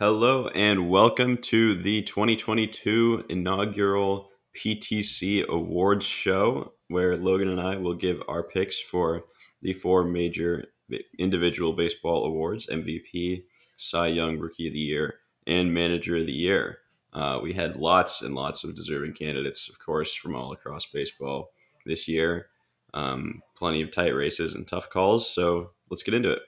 Hello and welcome to the 2022 inaugural PTC Awards show, where Logan and I will give our picks for the four major individual baseball awards MVP, Cy Young Rookie of the Year, and Manager of the Year. Uh, we had lots and lots of deserving candidates, of course, from all across baseball this year. Um, plenty of tight races and tough calls, so let's get into it.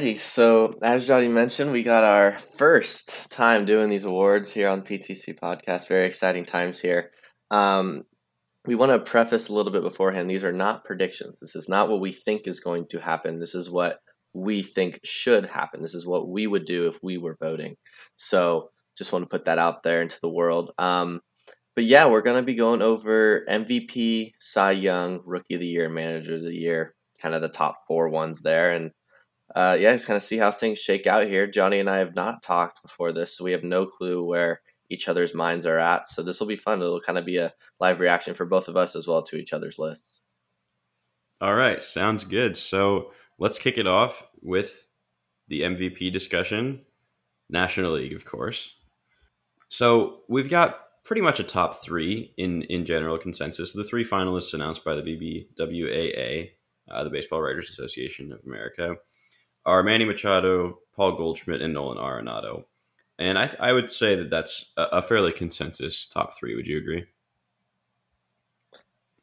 Alrighty, so as Johnny mentioned, we got our first time doing these awards here on PTC Podcast. Very exciting times here. Um, we want to preface a little bit beforehand. These are not predictions. This is not what we think is going to happen. This is what we think should happen. This is what we would do if we were voting. So just want to put that out there into the world. Um, but yeah, we're going to be going over MVP, Cy Young, Rookie of the Year, Manager of the Year, kind of the top four ones there. And uh, yeah, just kind of see how things shake out here. Johnny and I have not talked before this, so we have no clue where each other's minds are at. So this will be fun. It'll kind of be a live reaction for both of us as well to each other's lists. All right, sounds good. So let's kick it off with the MVP discussion. National League, of course. So we've got pretty much a top three in in general consensus. The three finalists announced by the BBWAA, uh, the Baseball Writers Association of America are Manny Machado, Paul Goldschmidt, and Nolan Arenado. And I, I would say that that's a, fairly consensus top three. Would you agree?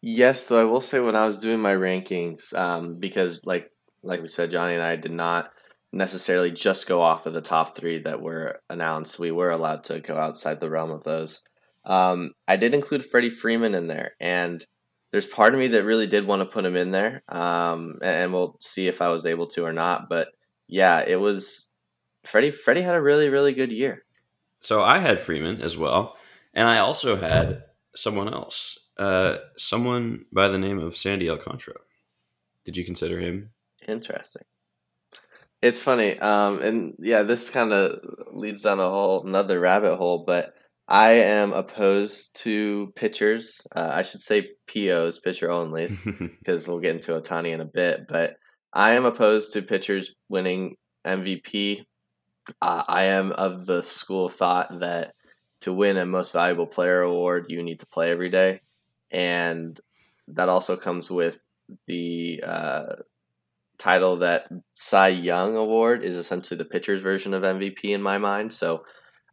Yes, though I will say when I was doing my rankings, um, because like like we said, Johnny and I did not necessarily just go off of the top three that were announced. We were allowed to go outside the realm of those. Um, I did include Freddie Freeman in there, and there's part of me that really did want to put him in there, um, and we'll see if I was able to or not. But yeah, it was Freddie. Freddie had a really really good year. So I had Freeman as well, and I also had someone else, uh, someone by the name of Sandy Alcantara. Did you consider him? Interesting. It's funny, um, and yeah, this kind of leads down a whole another rabbit hole, but I am opposed to pitchers. Uh, I should say POs, pitcher only, because we'll get into Ohtani in a bit. But I am opposed to pitchers winning MVP. Uh, I am of the school of thought that to win a Most Valuable Player award, you need to play every day, and that also comes with the uh, title that Cy Young Award is essentially the pitcher's version of MVP in my mind. So.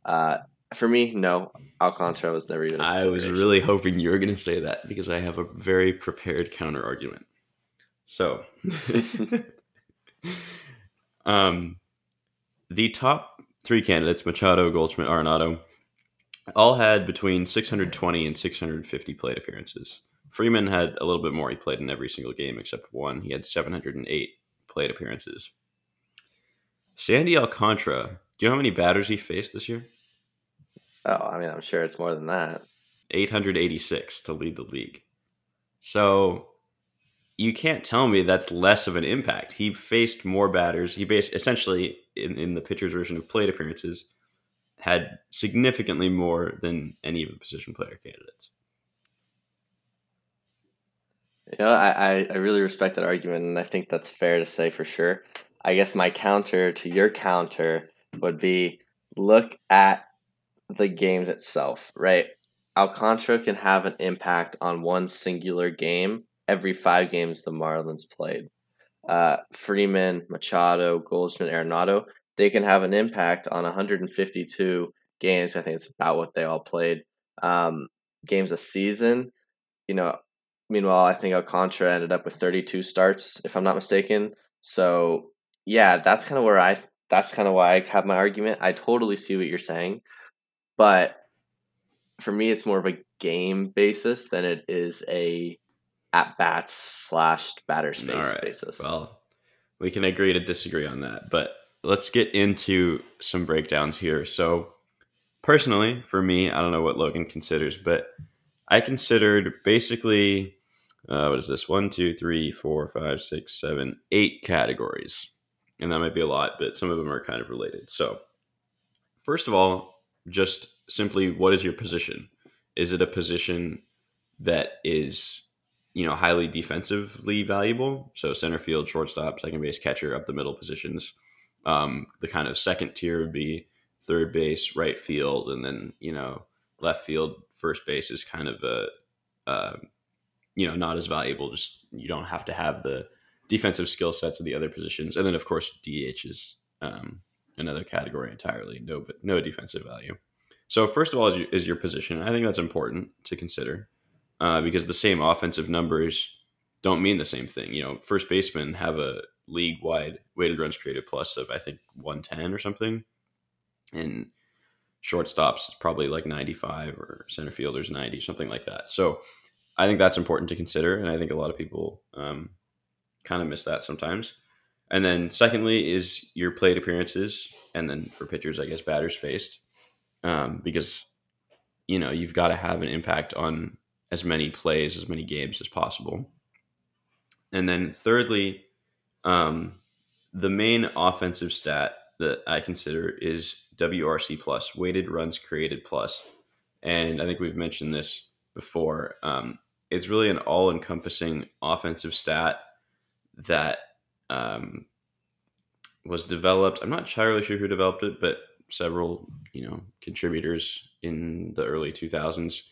Uh, for me, no. Alcantara was never even. I was really hoping you were going to say that because I have a very prepared counter argument. So, um, the top three candidates, Machado, Goldschmidt, Arenado, all had between 620 and 650 plate appearances. Freeman had a little bit more. He played in every single game except one. He had 708 plate appearances. Sandy Alcantara, do you know how many batters he faced this year? Oh, I mean, I'm sure it's more than that. 886 to lead the league. So you can't tell me that's less of an impact. He faced more batters. He based essentially in, in the pitcher's version of plate appearances had significantly more than any of the position player candidates. You know, I, I really respect that argument, and I think that's fair to say for sure. I guess my counter to your counter would be look at the game itself, right? Alcantara can have an impact on one singular game every five games the Marlins played. Uh, Freeman, Machado, Goldschmidt, Arenado, they can have an impact on 152 games. I think it's about what they all played. Um, games a season. You know, meanwhile, I think Alcantara ended up with 32 starts, if I'm not mistaken. So, yeah, that's kind of where I. That's kind of why I have my argument. I totally see what you're saying. But for me, it's more of a game basis than it is a at bats slash batter space right. basis. Well, we can agree to disagree on that, but let's get into some breakdowns here. So, personally, for me, I don't know what Logan considers, but I considered basically uh, what is this? One, two, three, four, five, six, seven, eight categories. And that might be a lot, but some of them are kind of related. So, first of all, just simply what is your position? Is it a position that is, you know, highly defensively valuable? So, center field, shortstop, second base, catcher, up the middle positions. Um, the kind of second tier would be third base, right field, and then, you know, left field, first base is kind of a, you know, not as valuable. Just you don't have to have the defensive skill sets of the other positions, and then of course DH is um, another category entirely. No, no defensive value. So first of all, is your, is your position. I think that's important to consider uh, because the same offensive numbers don't mean the same thing. You know, first basemen have a league wide weighted runs created plus of I think 110 or something, and shortstops is probably like 95 or center fielders 90 something like that. So I think that's important to consider, and I think a lot of people um, kind of miss that sometimes. And then secondly is your plate appearances, and then for pitchers, I guess batters faced, um, because you know you've got to have an impact on as many plays, as many games as possible. And then thirdly, um, the main offensive stat that I consider is WRC plus, weighted runs created plus. And I think we've mentioned this before. Um, it's really an all encompassing offensive stat that um, was developed. I'm not entirely sure who developed it, but several, you know, contributors in the early 2000s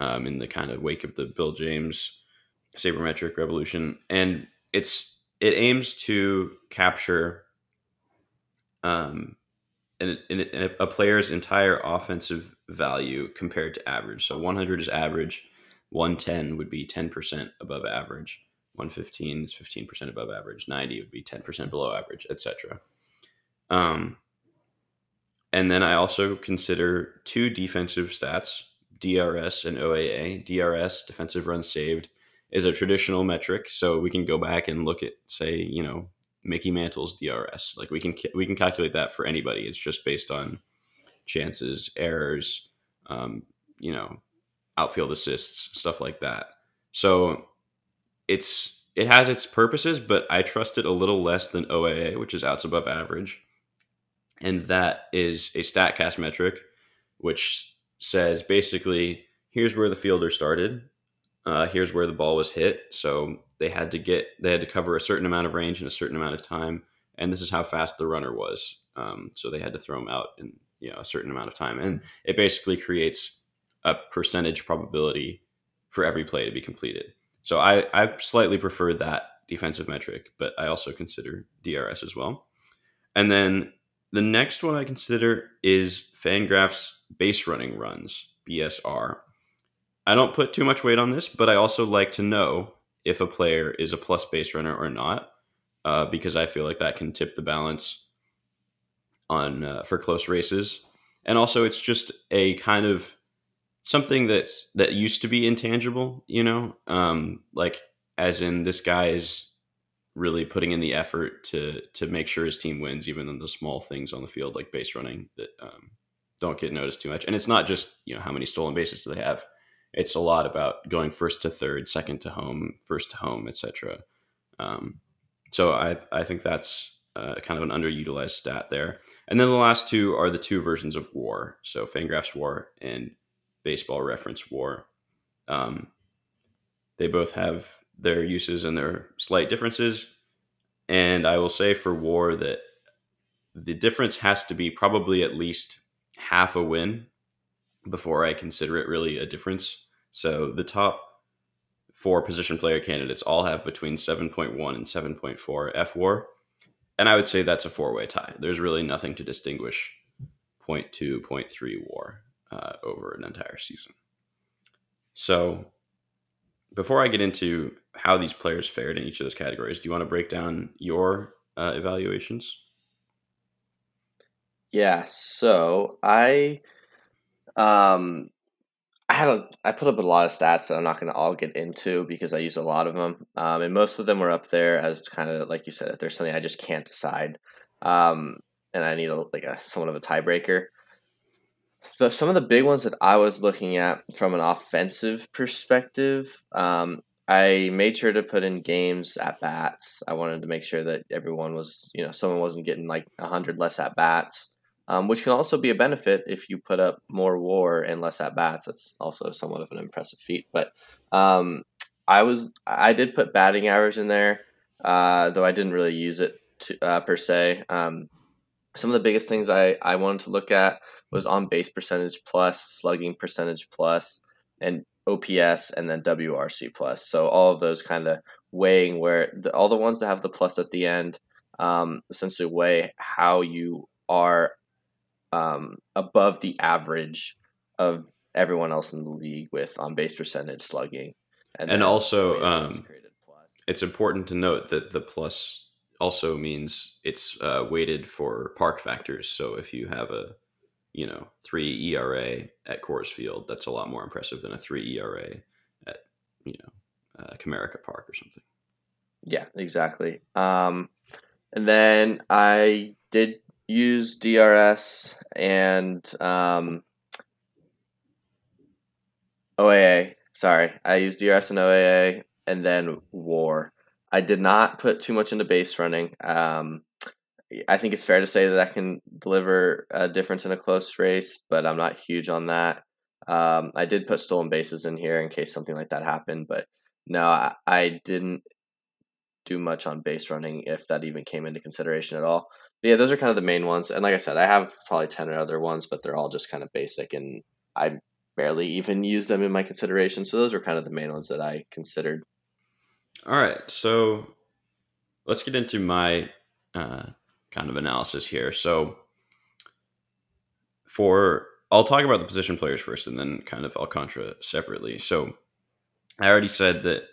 um, in the kind of wake of the Bill James sabermetric revolution. And it's, it aims to capture um, an, an, a player's entire offensive value compared to average. So 100 is average, 110 would be 10% above average, 115 is 15% above average, 90 would be 10% below average, etc. Um, and then I also consider two defensive stats, DRS and OAA. DRS, defensive runs saved, is a traditional metric, so we can go back and look at, say, you know, Mickey Mantle's DRS. Like we can we can calculate that for anybody. It's just based on chances, errors, um, you know, outfield assists, stuff like that. So it's it has its purposes, but I trust it a little less than OAA, which is outs above average, and that is a Statcast metric, which says basically here's where the fielder started, uh, here's where the ball was hit. So they had to get they had to cover a certain amount of range in a certain amount of time, and this is how fast the runner was. Um, so they had to throw him out in you know a certain amount of time, and it basically creates a percentage probability for every play to be completed. So I, I slightly prefer that defensive metric, but I also consider DRS as well. And then the next one I consider is Fangraphs base running runs, BSR. I don't put too much weight on this, but I also like to know if a player is a plus base runner or not, uh, because I feel like that can tip the balance on uh, for close races. And also, it's just a kind of something that's that used to be intangible, you know, um, like as in this guy is really putting in the effort to to make sure his team wins, even in the small things on the field like base running that um, don't get noticed too much. And it's not just you know how many stolen bases do they have it's a lot about going first to third, second to home, first to home, etc. Um, so I I think that's uh, kind of an underutilized stat there. And then the last two are the two versions of WAR. So Fangraphs WAR and Baseball Reference WAR. Um, they both have their uses and their slight differences. And I will say for WAR that the difference has to be probably at least half a win before I consider it really a difference. So the top four position player candidates all have between 7.1 and 7.4 F war. And I would say that's a four way tie. There's really nothing to distinguish 0.2, 0.3 WAR uh, over an entire season. So before I get into how these players fared in each of those categories, do you want to break down your uh, evaluations? Yeah, so I um I had a I put up a lot of stats that I'm not going to all get into because I use a lot of them, um, and most of them were up there as kind of like you said, if there's something I just can't decide, um, and I need a like a somewhat of a tiebreaker. So some of the big ones that I was looking at from an offensive perspective, um, I made sure to put in games at bats. I wanted to make sure that everyone was, you know, someone wasn't getting like 100 less at bats, um, which can also be a benefit if you put up more war and less at bats. That's also somewhat of an impressive feat. But um, I was, I did put batting average in there, uh, though I didn't really use it to, uh, per se. Um, some of the biggest things I, I wanted to look at was on base percentage plus, slugging percentage plus, and OPS, and then WRC plus. So all of those kind of weighing where the, all the ones that have the plus at the end um, essentially weigh how you are um, above the average of everyone else in the league with on base percentage, slugging, and, and also um, it's important to note that the plus also means it's uh, weighted for park factors. So if you have a you know three ERA at Coors Field, that's a lot more impressive than a three ERA at you know uh, Comerica Park or something. Yeah, exactly. Um, and then I did use DRS and um, OAA. Sorry, I used DRS and OAA, and then WAR. I did not put too much into base running. Um, I think it's fair to say that that can deliver a difference in a close race, but I'm not huge on that. Um, I did put stolen bases in here in case something like that happened, but no, I, I didn't do much on base running if that even came into consideration at all. But yeah, those are kind of the main ones. And like I said, I have probably 10 or other ones, but they're all just kind of basic and I barely even use them in my consideration. So those are kind of the main ones that I considered. All right, so let's get into my uh, kind of analysis here. So for I'll talk about the position players first, and then kind of Alcantara separately. So I already said that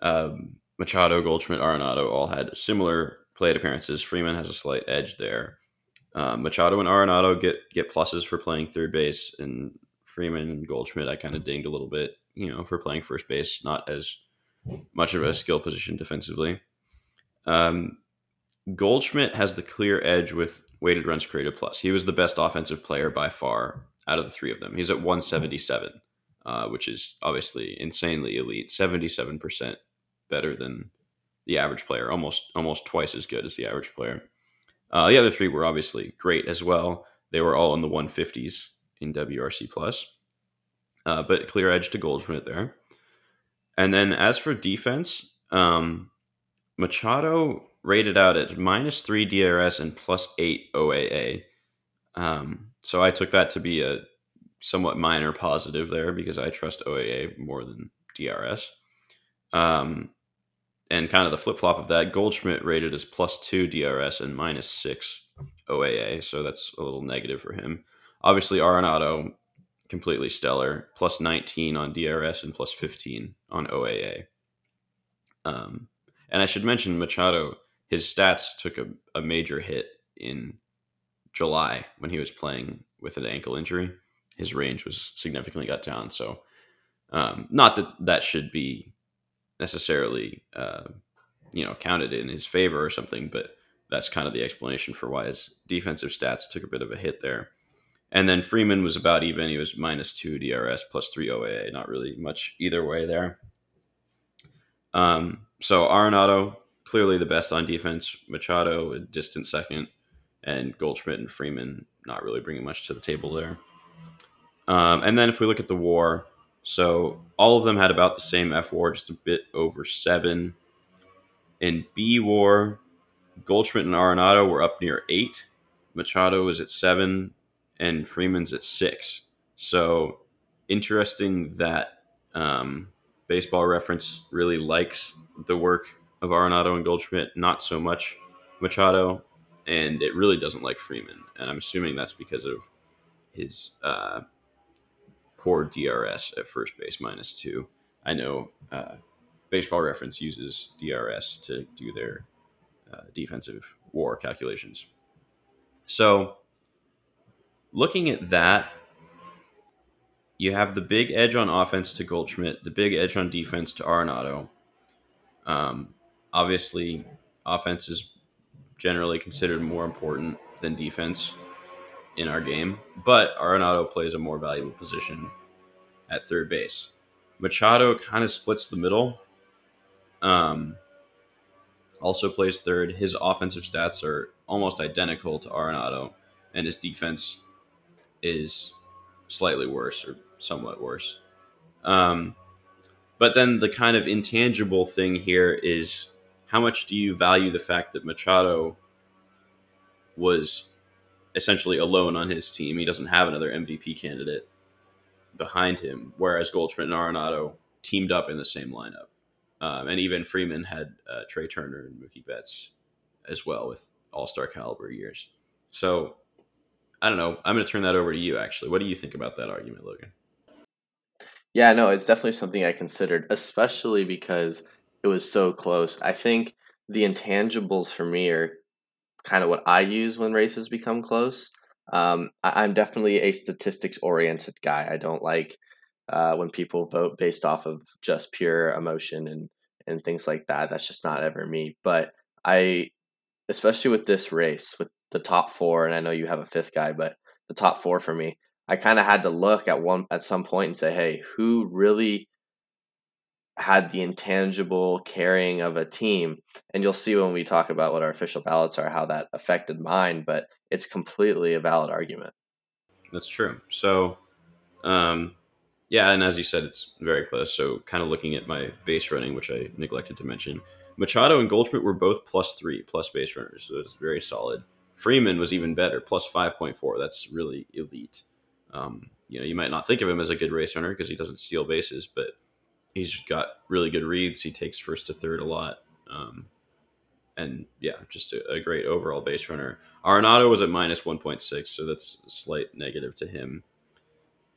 um, Machado, Goldschmidt, Arenado all had similar plate appearances. Freeman has a slight edge there. Um, Machado and Arenado get get pluses for playing third base, and Freeman and Goldschmidt I kind of dinged a little bit, you know, for playing first base. Not as much of a skill position defensively. Um, Goldschmidt has the clear edge with weighted runs created plus. He was the best offensive player by far out of the three of them. He's at 177, uh, which is obviously insanely elite. 77% better than the average player, almost almost twice as good as the average player. Uh, the other three were obviously great as well. They were all in the 150s in WRC plus, uh, but clear edge to Goldschmidt there. And then as for defense, um, Machado rated out at minus three DRS and plus eight OAA. Um, so I took that to be a somewhat minor positive there because I trust OAA more than DRS. Um, and kind of the flip flop of that, Goldschmidt rated as plus two DRS and minus six OAA. So that's a little negative for him. Obviously, Arenado completely stellar, plus 19 on DRS and plus 15 on OAA. Um, and I should mention Machado, his stats took a, a major hit in July when he was playing with an ankle injury. His range was significantly got down. So, um, not that that should be necessarily, uh, you know, counted in his favor or something, but that's kind of the explanation for why his defensive stats took a bit of a hit there. And then Freeman was about even. He was minus two DRS plus three OAA. Not really much either way there. Um, so Arenado clearly the best on defense. Machado a distant second, and Goldschmidt and Freeman not really bringing much to the table there. Um, and then if we look at the WAR, so all of them had about the same F WAR, just a bit over seven. In B WAR, Goldschmidt and Arenado were up near eight. Machado was at seven and Freeman's at six. So interesting that um, Baseball Reference really likes the work of Arenado and Goldschmidt, not so much Machado, and it really doesn't like Freeman. And I'm assuming that's because of his uh, poor DRS at first base minus two. I know uh, Baseball Reference uses DRS to do their uh, defensive WAR calculations. So looking at that, you have the big edge on offense to Goldschmidt, the big edge on defense to Arenado. Um, obviously, offense is generally considered more important than defense in our game, but Arenado plays a more valuable position at third base. Machado kind of splits the middle. Um, also plays third. His offensive stats are almost identical to Arenado, and his defense is slightly worse or somewhat worse. Um, but then the kind of intangible thing here is how much do you value the fact that Machado was essentially alone on his team? He doesn't have another MVP candidate behind him, whereas Goldschmidt and Arenado teamed up in the same lineup. Um, and even Freeman had uh, Trea Turner and Mookie Betts as well with all star caliber years. So I don't know. I'm going to turn that over to you, actually. What do you think about that argument, Logan? Yeah, no, it's definitely something I considered, especially because it was so close. I think the intangibles for me are kind of what I use when races become close. Um, I, am definitely a statistics oriented guy. I don't like uh, when people vote based off of just pure emotion and and things like that. That's just not ever me. But I, especially with this race, with the top four, and I know you have a fifth guy, but the top four for me, I kind of had to look at one at some point and say, hey, who really had the intangible carrying of a team. And you'll see when we talk about what our official ballots are, how that affected mine, but it's completely a valid argument. That's true. So, um, yeah, and as you said, it's very close. So, kind of looking at my base running, which I neglected to mention, Machado and Goldschmidt were both plus three, plus base runners. So, it's very solid. Freeman was even better, plus 5.4. That's really elite. Um, you know, you might not think of him as a good race runner because he doesn't steal bases, but he's got really good reads. He takes first to third a lot. Um, and yeah, just a, a, great overall base runner. Arenado was at minus 1.6, so that's a slight negative to him.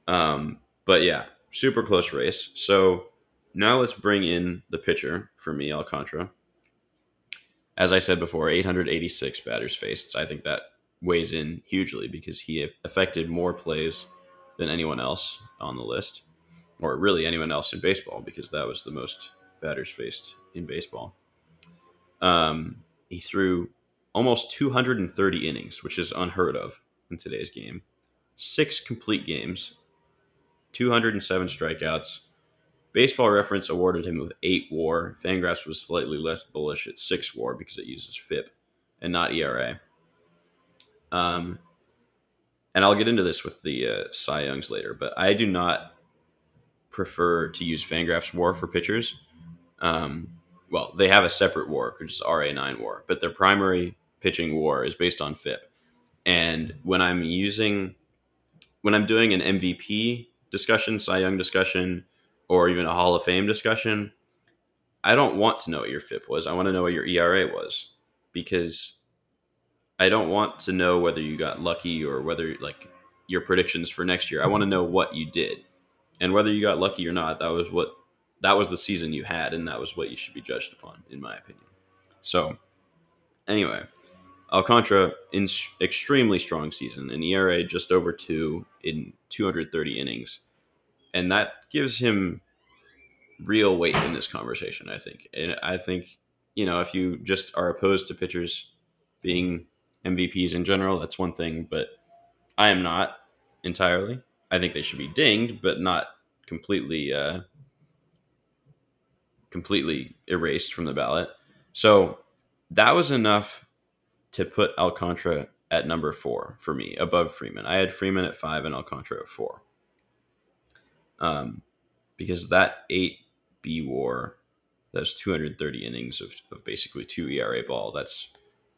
Um, but yeah, super close race. So now let's bring in the pitcher for me, Alcantara. As I said before, 886 batters faced. I think that weighs in hugely because he affected more plays than anyone else on the list or really anyone else in baseball because that was the most batters faced in baseball. Um, he threw almost 230 innings, which is unheard of in today's game. Six complete games, 207 strikeouts. Baseball Reference awarded him with eight WAR. Fangraphs was slightly less bullish at six WAR because it uses FIP and not ERA. Um, and I'll get into this with the uh, Cy Youngs later, but I do not prefer to use Fangraphs WAR for pitchers. Um, well, they have a separate WAR, which is RA9 WAR, but their primary pitching WAR is based on FIP. And when I'm using, when I'm doing an MVP discussion, Cy Young discussion, or even a Hall of Fame discussion, I don't want to know what your FIP was. I want to know what your ERA was because I don't want to know whether you got lucky or whether like your predictions for next year. I want to know what you did and whether you got lucky or not, that was what that was the season you had, and that was what you should be judged upon, in my opinion. So, anyway, Alcantara in extremely strong season, an ERA just over two in 230 innings, and that gives him real weight in this conversation. I think, and I think you know if you just are opposed to pitchers being MVPs in general, that's one thing, but I am not entirely. I think they should be dinged, but not completely uh, completely erased from the ballot. So that was enough to put Alcantara at number four for me, above Freeman. I had Freeman at five and Alcantara at four. Um, because that eight B war, those 230 innings of, of basically two ERA ball, that's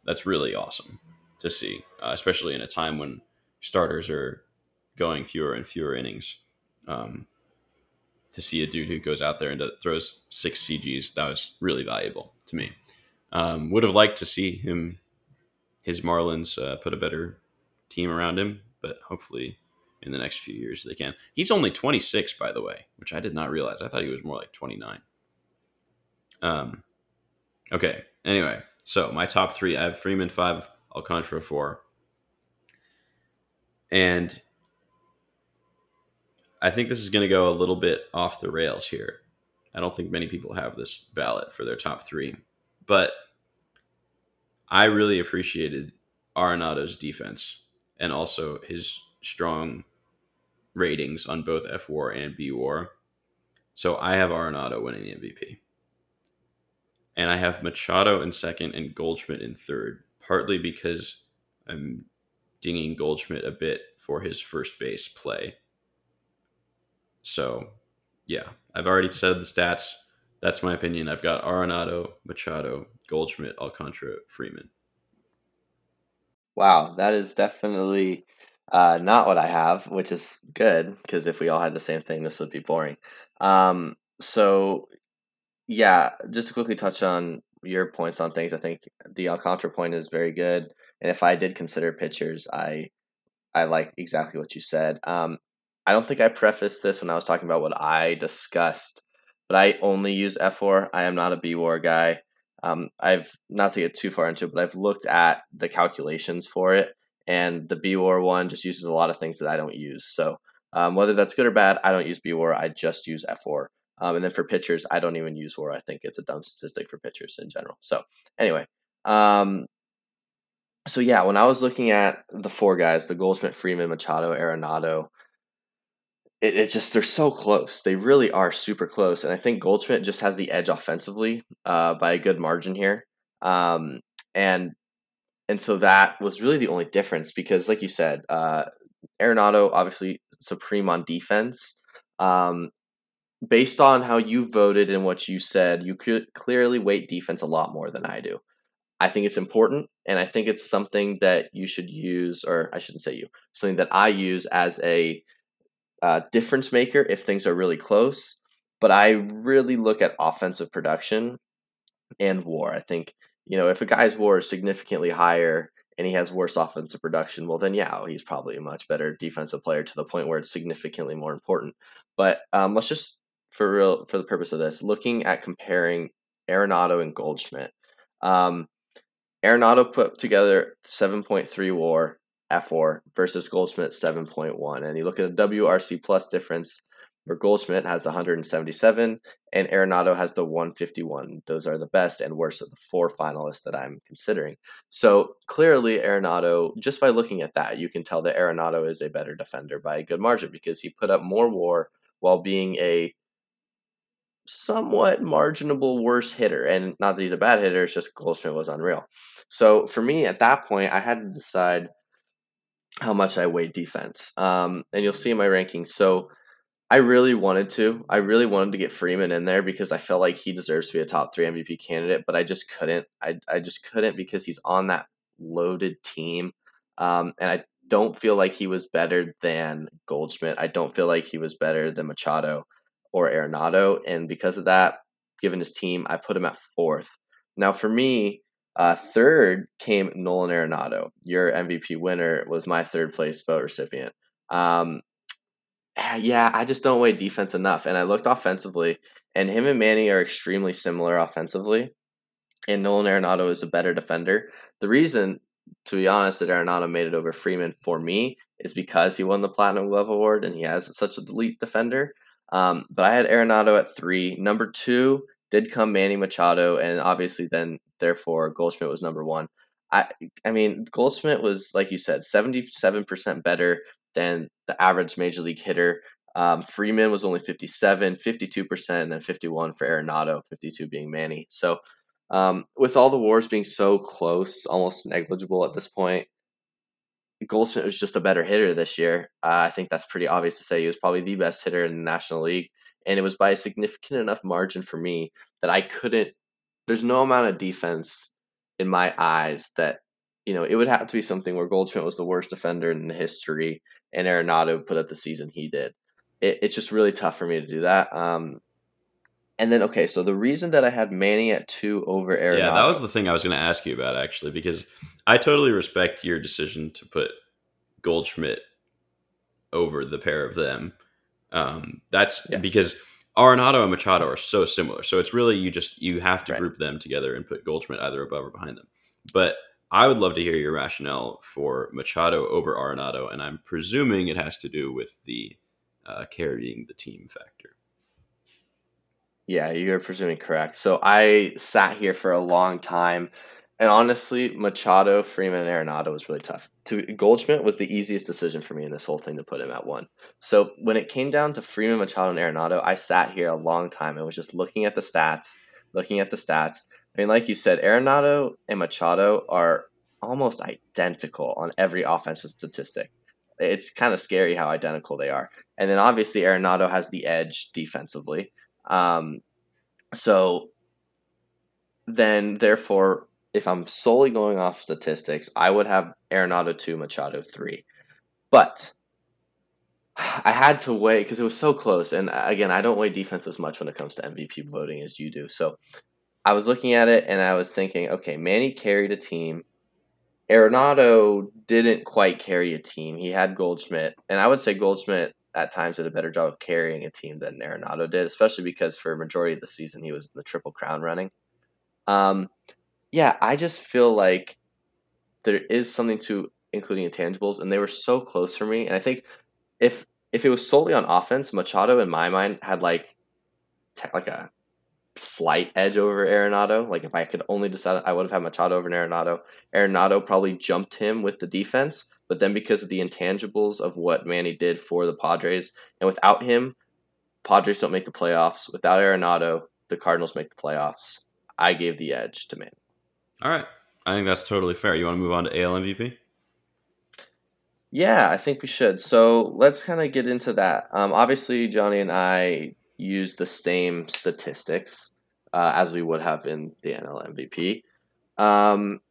that's really awesome to see, uh, especially in a time when starters are going fewer and fewer innings. Um, to see a dude who goes out there and throws six CGs, that was really valuable to me. Um, would have liked to see him, his Marlins, uh, put a better team around him, but hopefully in the next few years they can. He's only 26, by the way, which I did not realize. I thought he was more like 29. Um, okay. Anyway, so my top three I have Freeman five, Alcantara four. And I think this is going to go a little bit off the rails here. I don't think many people have this ballot for their top three, but I really appreciated Arenado's defense and also his strong ratings on both F War and B War. So I have Arenado winning the MVP. and I have Machado in second and Goldschmidt in third, partly because I'm dinging Goldschmidt a bit for his first base play. So, yeah, I've already said the stats. That's my opinion. I've got Arenado, Machado, Goldschmidt, Alcantara, Freeman. Wow, that is definitely uh, not what I have, which is good because if we all had the same thing, this would be boring. Um, so, yeah, just to quickly touch on your points on things, I think the Alcantara point is very good. And if I did consider pitchers, I I like exactly what you said. Um, I don't think I prefaced this when I was talking about what I discussed, but I only use fWAR. I am not a BWAR guy. Um, I've not to get too far into it, but I've looked at the calculations for it, and the BWAR one just uses a lot of things that I don't use. So um, whether that's good or bad, I don't use BWAR. I just use fWAR. Um, and then for pitchers, I don't even use WAR. I think it's a dumb statistic for pitchers in general. So anyway, um, so yeah, when I was looking at the four guys, the Goldschmidt, Freeman, Machado, Arenado, it, it's just they're so close. They really are super close, and I think Goldschmidt just has the edge offensively uh, by a good margin here. Um, and and so that was really the only difference because, like you said, uh, Arenado obviously supreme on defense. Um, based on how you voted and what you said, you could clearly weight defense a lot more than I do. I think it's important, and I think it's something that you should use, or I shouldn't say you, something that I use as a uh, difference maker if things are really close. But I really look at offensive production and WAR. I think you know if a guy's WAR is significantly higher and he has worse offensive production, well then yeah, he's probably a much better defensive player to the point where it's significantly more important. But um, let's just for real for the purpose of this, looking at comparing Arenado and Goldschmidt. Um, Arenado put together 7.3 WAR fWAR versus Goldschmidt 7.1, and you look at the WRC plus difference where Goldschmidt has 177 and Arenado has the 151. Those are the best and worst of the four finalists that I'm considering. So clearly, Arenado, just by looking at that, you can tell that Arenado is a better defender by a good margin because he put up more WAR while being a somewhat marginable worse hitter. And not that he's a bad hitter, it's just Goldschmidt was unreal. So for me at that point, I had to decide how much I weigh defense. Um, and you'll see in my rankings. So I really wanted to. I really wanted to get Freeman in there because I felt like he deserves to be a top three MVP candidate, but I just couldn't. I, I just couldn't because he's on that loaded team. Um, and I don't feel like he was better than Goldschmidt. I don't feel like he was better than Machado or Arenado. And because of that, given his team, I put him at fourth. Now, for me, uh, third came Nolan Arenado. Your MVP winner was my third place vote recipient. Um, yeah, I just don't weigh defense enough. And I looked offensively, and him and Manny are extremely similar offensively. And Nolan Arenado is a better defender. The reason, to be honest, that Arenado made it over Freeman for me is because he won the Platinum Glove Award and he has such a elite defender. Um, but I had Arenado at three. Number two did come Manny Machado, and obviously then therefore Goldschmidt was number one. I I mean Goldschmidt was like you said, seventy seven percent better than the average major league hitter. Um, Freeman was only 57, 52%, and then 51 for Arenado, 52 being Manny. So, um, with all the wars being so close, almost negligible at this point, Goldschmidt was just a better hitter this year. Uh, I think that's pretty obvious to say. He was probably the best hitter in the National League, and it was by a significant enough margin for me that I couldn't there's no amount of defense in my eyes that you know it would have to be something where Goldschmidt was the worst defender in history and Arenado put up the season he did. It, it's just really tough for me to do that. Um, and then okay, so the reason that I had Manny at two over Arenado, yeah, that was the thing I was going to ask you about actually because I totally respect your decision to put Goldschmidt over the pair of them. Um, that's yes. because Arenado and Machado are so similar. So it's really you just you have to right. group them together and put Goldschmidt either above or behind them. But I would love to hear your rationale for Machado over Arenado, and I'm presuming it has to do with the uh, carrying the team factor. Yeah, you're presuming correct. So I sat here for a long time and honestly, Machado, Freeman, and Arenado was really tough. To Goldschmidt was the easiest decision for me in this whole thing to put him at one. So when it came down to Freeman, Machado, and Arenado, I sat here a long time and was just looking at the stats, looking at the stats. I mean, like you said, Arenado and Machado are almost identical on every offensive statistic. It's kind of scary how identical they are. And then obviously Arenado has the edge defensively. Um, so then, therefore, if I'm solely going off statistics, I would have Arenado 2, Machado 3. But I had to wait because it was so close. And again, I don't weigh defense as much when it comes to MVP voting as you do. So I was looking at it and I was thinking, okay, Manny carried a team. Arenado didn't quite carry a team. He had Goldschmidt, and I would say Goldschmidt at times did a better job of carrying a team than Arenado did, especially because for a majority of the season he was in the triple crown running. Um, yeah, I just feel like there is something to including intangibles, and they were so close for me. And I think if if it was solely on offense, Machado in my mind had like like a slight edge over Arenado. Like if I could only decide, I would have had Machado over Arenado. Arenado probably jumped him with the defense, but then because of the intangibles of what Manny did for the Padres, and without him, Padres don't make the playoffs. Without Arenado, the Cardinals make the playoffs. I gave the edge to Manny. All right, I think that's totally fair. You want to move on to AL MVP? Yeah, I think we should. So let's kind of get into that. Um, obviously, Johnny and I use the same statistics uh, as we would have in the NL MVP. Um,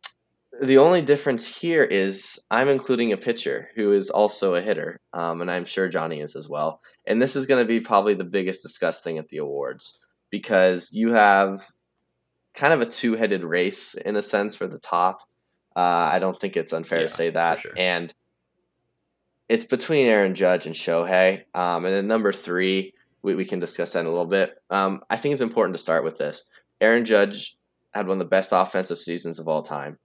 the only difference here is I'm including a pitcher who is also a hitter, um, and I'm sure Johnny is as well. And this is going to be probably the biggest discussed thing at the awards because you have kind of a two headed race in a sense for the top. Uh, I don't think it's unfair Yeah, to say that. sure. And it's between Aaron Judge and Shohei. Um, and then number three, we, we can discuss that in a little bit. Um, I think it's important to start with this. Aaron Judge had one of the best offensive seasons of all time,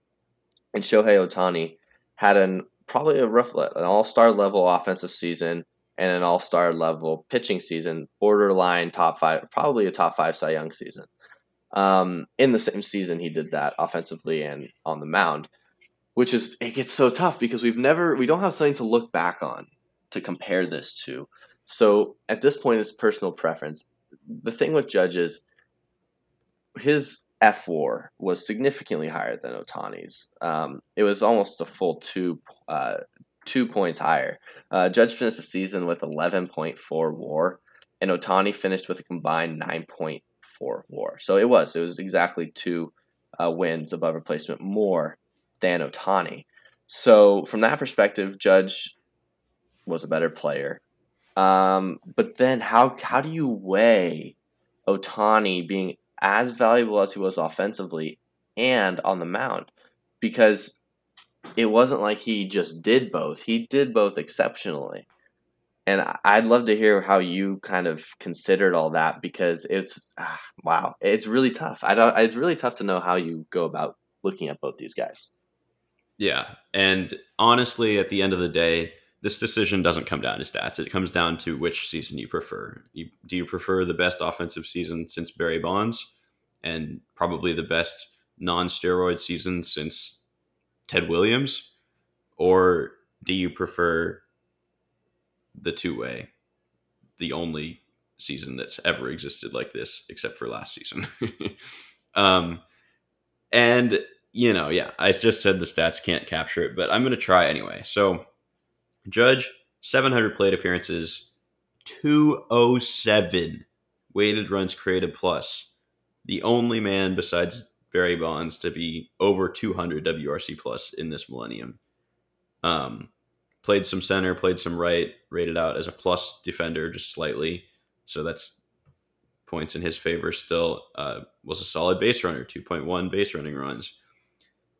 and Shohei Ohtani had an probably a rough, an all star level offensive season and an all star level pitching season, borderline top five, probably a top five Cy Young season. Um, in the same season, he did that offensively and on the mound, which is it gets so tough because we've never we don't have something to look back on to compare this to. So at this point, it's personal preference. The thing with Judge's, his F war was significantly higher than Ohtani's. Um, it was almost a full two uh, two points higher. Uh, Judge finished the season with 11.4 war, and Ohtani finished with a combined 9.8 for war. So it was. It was exactly two uh, wins above replacement more than Ohtani. So from that perspective, Judge was a better player. Um, but then how how do you weigh Ohtani being as valuable as he was offensively and on the mound? Because it wasn't like he just did both. He did both exceptionally. And I'd love to hear how you kind of considered all that because it's ah, wow, it's really tough. I don't. It's really tough to know how you go about looking at both these guys. Yeah, and honestly, at the end of the day, this decision doesn't come down to stats. It comes down to which season you prefer. You, do you prefer the best offensive season since Barry Bonds, and probably the best non-steroid season since Ted Williams, or do you prefer the two-way, the only season that's ever existed like this, except for last season? um, and you know, yeah, I just said the stats can't capture it, but I'm going to try anyway. So, Judge, 700 plate appearances, 207 weighted runs created plus. The only man besides Barry Bonds to be over 200 WRC plus in this millennium. Um, played some center, played some right, rated out as a plus defender just slightly. So that's points in his favor still. Uh, was a solid base runner, 2.1 base running runs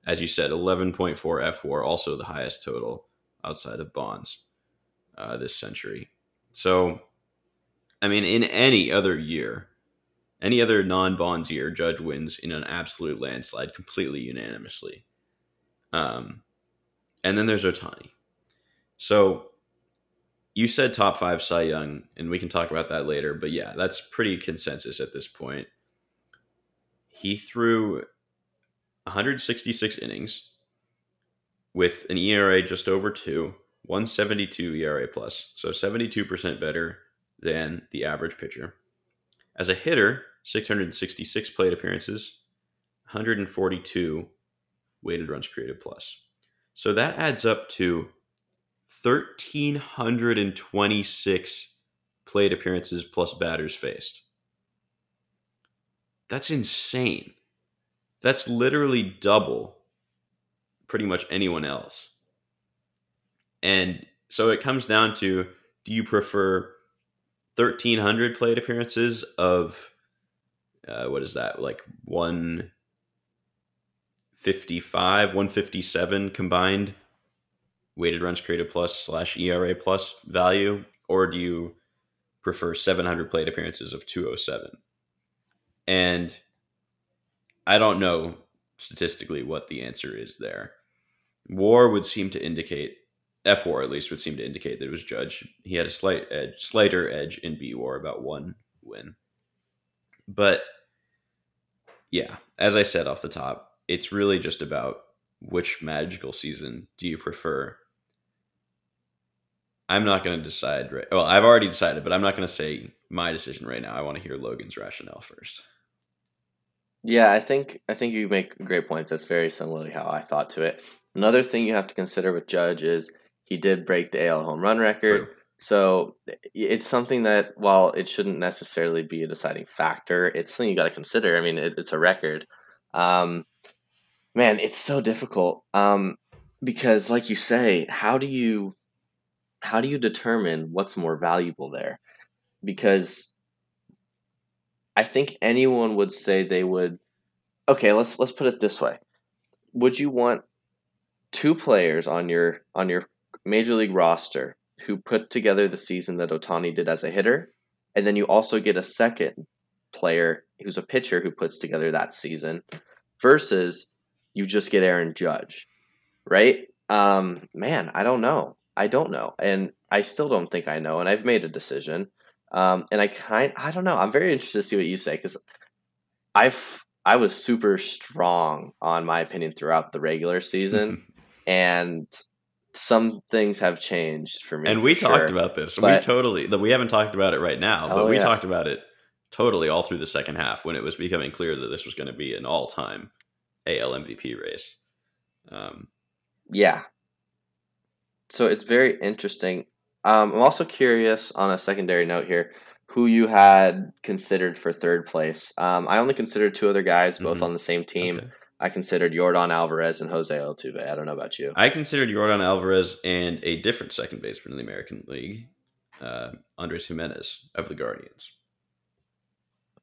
as you said, 11.4 fWAR, also the highest total outside of Bonds uh, this century. So, I mean, in any other year, any other non Bonds year, Judge wins in an absolute landslide, completely unanimously. Um, and then there's Ohtani. So, you said top five Cy Young, and we can talk about that later. But yeah, that's pretty consensus at this point. He threw 166 innings with an ERA just over two, 172 ERA plus, so 72% better than the average pitcher. As a hitter, 666 plate appearances, 142 weighted runs created plus. So that adds up to 1,326 plate appearances plus batters faced. That's insane. That's literally double pretty much anyone else. And so it comes down to do you prefer 1,300 plate appearances of uh, what is that, like 155, 157 combined weighted runs created plus slash ERA plus value? Or do you prefer 700 plate appearances of 207? And I don't know statistically what the answer is there. War would seem to indicate fWAR at least would seem to indicate that it was Judge. He had a slight edge, slighter edge in B War, about one win. But yeah, as I said off the top, it's really just about which magical season do you prefer. I'm not going to decide right. Well, I've already decided, but I'm not going to say my decision right now. I want to hear Logan's rationale first. Yeah, I think I think you make great points. That's very similarly how I thought to it. Another thing you have to consider with Judge is he did break the AL home run record. True. So it's something that while it shouldn't necessarily be a deciding factor, it's something you got to consider. I mean, it, it's a record. Um, man, it's so difficult um, because, like you say, how do you how do you determine what's more valuable there? Because I think anyone would say they would. Okay, let's let's put it this way: Would you want two players on your on your major league roster who put together the season that Ohtani did as a hitter, and then you also get a second player who's a pitcher who puts together that season, versus you just get Aaron Judge, right? Um, man, I don't know. I don't know, and I still don't think I know, and I've made a decision. Um, and I kind, I don't know. I'm very interested to see what you say because I've I was super strong on my opinion throughout the regular season, and some things have changed for me. And we talked about this. But, we totally. We haven't talked about it right now, but oh, we yeah. talked about it totally all through the second half when it was becoming clear that this was going to be an all-time AL MVP race. Um, yeah. So it's very interesting. Um, I'm also curious on a secondary note here who you had considered for third place. Um, I only considered two other guys, both mm-hmm. on the same team. Okay. I considered Yordan Alvarez and Jose Altuve. I don't know about you. I considered Yordan Alvarez and a different second baseman in the American League, uh, Andres Gimenez of the Guardians.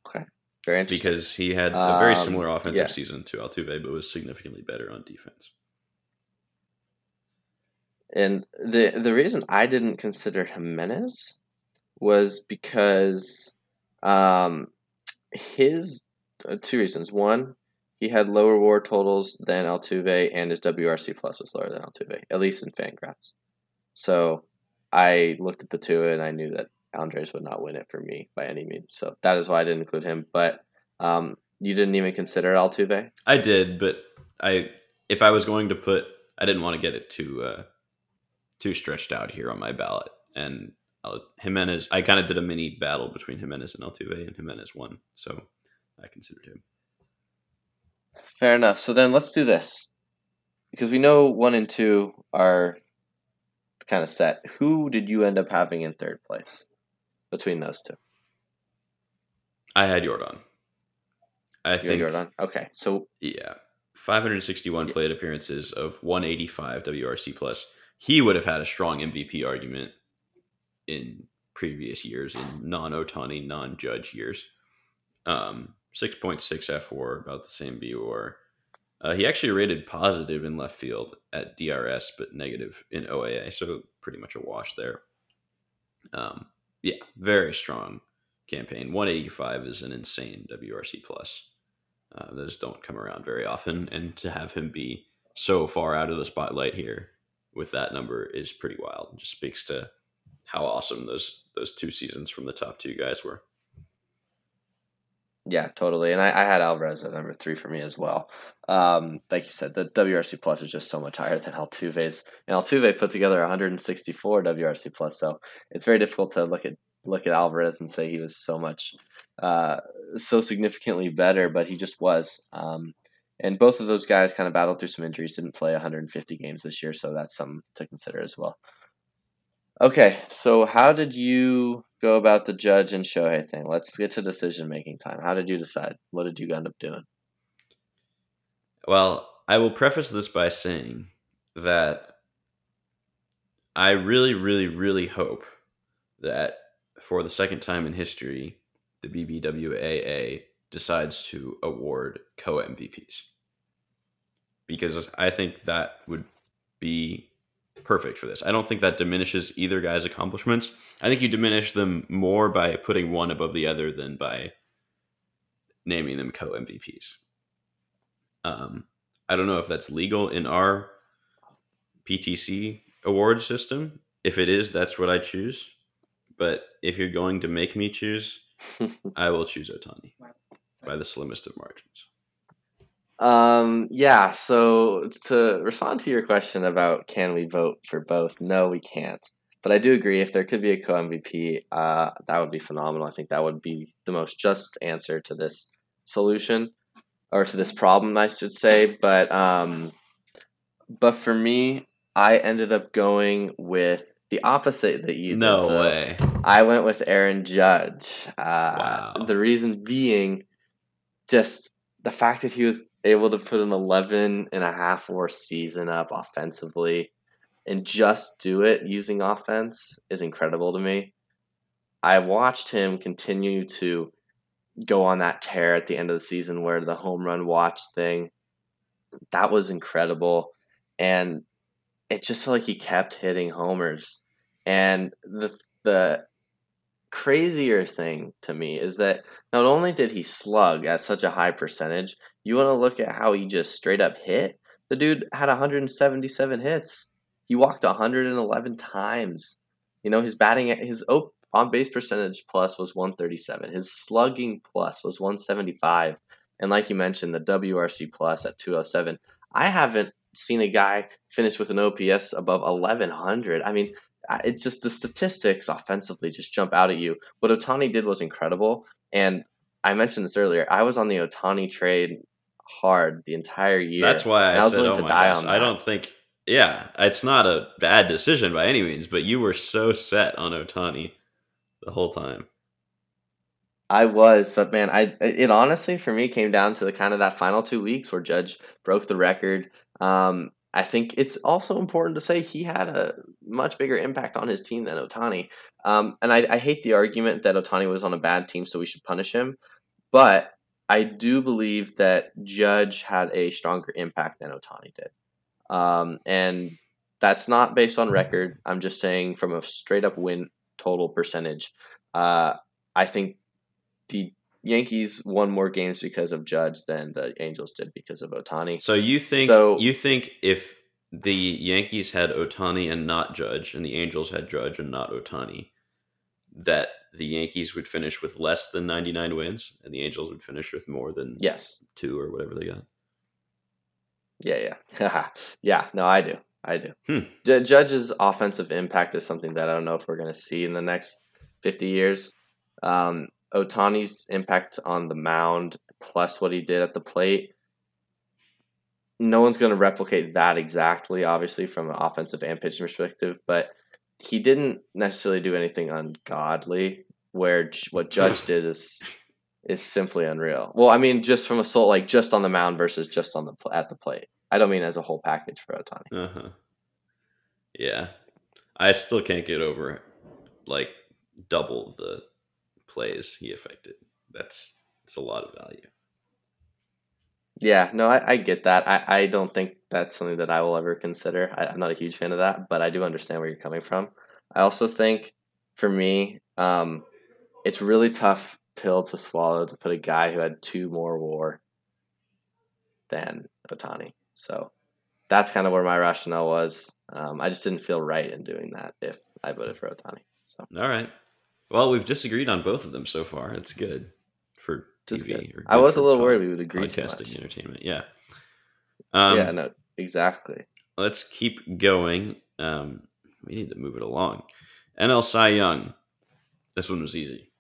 Okay, very interesting. Because he had a very um, similar offensive yeah. season to Altuve, but was significantly better on defense. And the the reason I didn't consider Gimenez was because um, his uh, two reasons. One, he had lower WAR totals than Altuve, and his WRC plus was lower than Altuve, at least in Fangraphs. So I looked at the two, and I knew that Andres would not win it for me by any means. So that is why I didn't include him. But um, you didn't even consider Altuve. I did, but I if I was going to put, I didn't want to get it too uh, too stretched out here on my ballot. And uh, Gimenez, I kind of did a mini battle between Gimenez and Altuve, and Gimenez won. So I considered him. Fair enough. So then let's do this. Because we know one and two are kind of set. Who did you end up having in third place between those two? I had Yordan. I you think Yordan. Okay, so yeah, 561 yeah. plate appearances of 185 WRC plus he would have had a strong MVP argument in previous years, in non Ohtani, non Judge years. Um, 6.6 fWAR, about the same BWAR. Uh, he actually rated positive in left field at DRS, but negative in OAA, so pretty much a wash there. Um, yeah, very strong campaign. 185 is an insane WRC plus. Uh, those don't come around very often, and to have him be so far out of the spotlight here with that number is pretty wild. It just speaks to how awesome those those two seasons from the top two guys were. Yeah, totally. And I, I had Alvarez at number three for me as well. Um, like you said, the WRC plus is just so much higher than Altuve's. And Altuve put together 164 WRC plus, so it's very difficult to look at look at Alvarez and say he was so much uh, so significantly better, but he just was. Um, And both of those guys kind of battled through some injuries, didn't play 150 games this year, so that's something to consider as well. Okay, so how did you go about the Judge and Shohei thing? Let's get to decision making time. How did you decide? What did you end up doing? Well, I will preface this by saying that I really, really, really hope that for the second time in history, the BBWAA decides to award co MVPs. Because I think that would be perfect for this. I don't think that diminishes either guy's accomplishments. I think you diminish them more by putting one above the other than by naming them co MVPs. Um, I don't know if that's legal in our PTC award system. If it is, that's what I choose. But if you're going to make me choose, I will choose Ohtani by the slimmest of margins. Um, yeah, so to respond to your question about can we vote for both, no, we can't. But I do agree if there could be a co MVP, uh, that would be phenomenal. I think that would be the most just answer to this solution or to this problem, I should say. But um, but for me, I ended up going with the opposite that you No did. So way. I went with Aaron Judge. Uh, Wow. The reason being just the fact that he was able to put an 11 and a half war season up offensively and just do it using offense is incredible to me. I watched him continue to go on that tear at the end of the season where the home run watch thing that was incredible and it just felt like he kept hitting homers and the the crazier thing to me is that not only did he slug at such a high percentage, you want to look at how he just straight up hit. The dude had 177 hits. He walked 111 times. You know, his batting, his on base percentage plus was 137. His slugging plus was 175. And like you mentioned, the WRC plus at 207. I haven't seen a guy finish with an OPS above 1100. I mean, it just the statistics offensively just jump out at you. What Ohtani did was incredible, and I mentioned this earlier. I was on the Ohtani trade hard the entire year. That's why I, I was said, willing "Oh to die gosh!" on I don't think. Yeah, it's not a bad decision by any means, but you were so set on Ohtani the whole time. I was, but man, I it honestly for me came down to the kind of that final two weeks where Judge broke the record. Um, I think it's also important to say he had a much bigger impact on his team than Ohtani. Um, and I, I hate the argument that Ohtani was on a bad team, so we should punish him. But I do believe that Judge had a stronger impact than Ohtani did. Um, and that's not based on record. I'm just saying from a straight up win total percentage. Uh, I think the Yankees won more games because of Judge than the Angels did because of Ohtani. So you think So- you think if the Yankees had Ohtani and not Judge, and the Angels had Judge and not Ohtani, that the Yankees would finish with less than ninety nine wins, and the Angels would finish with more than Yes. two or whatever they got. Yeah, yeah. yeah, no, I do. I do. Hmm. Ju- Judge's offensive impact is something that I don't know if we're going to see in the next 50 years. Um, Ohtani's impact on the mound plus what he did at the plate, no one's going to replicate that exactly, obviously, from an offensive and pitching perspective, but he didn't necessarily do anything ungodly where what Judge did is is simply unreal. Well, I mean, just from a soul, like just on the mound versus just on the at the plate. I don't mean as a whole package for Ohtani. Uh huh. Yeah, I still can't get over like double the plays he affected. That's it's a lot of value. Yeah, no, I, I get that. I, I don't think that's something that I will ever consider. I, I'm not a huge fan of that, but I do understand where you're coming from. I also think for me, um, it's really tough pill to swallow to put a guy who had two more war than Ohtani. So that's kind of where my rationale was. Um, I just didn't feel right in doing that if I voted for Ohtani. So All right. Well, we've disagreed on both of them so far. It's good for TV. good. or I was a little worried we would agree podcasting entertainment. Yeah. Um, yeah, no, exactly. Let's keep going. Um, we need to move it along. NL Cy Young. This one was easy.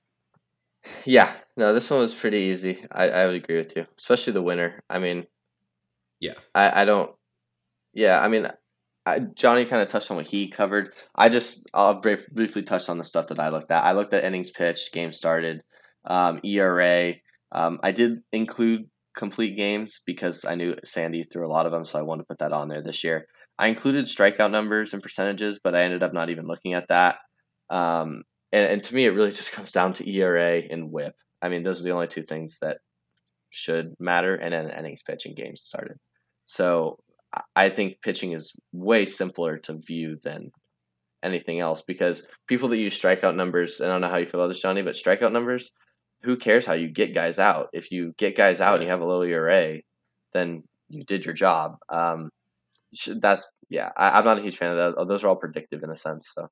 Yeah, no, this one was pretty easy. I, I would agree with you, especially the winner. I mean, Yeah. I, I don't. Yeah, I mean, I, Johnny kind of touched on what he covered. I just I'll brief, briefly touch on the stuff that I looked at. I looked at innings pitched, game started, um, ERA. Um, I did include complete games because I knew Sandy threw a lot of them, so I wanted to put that on there this year. I included strikeout numbers and percentages, but I ended up not even looking at that. Um, and, and to me, it really just comes down to ERA and WHIP. I mean, those are the only two things that should matter, and then innings pitching games started. So I think pitching is way simpler to view than anything else because people that use strikeout numbers, I don't know how you feel about this, Johnny, but strikeout numbers, who cares how you get guys out? If you get guys out and you have a low ERA, then you did your job. Um, that's yeah. I, am not a huge fan of that. Those are all predictive in a sense. So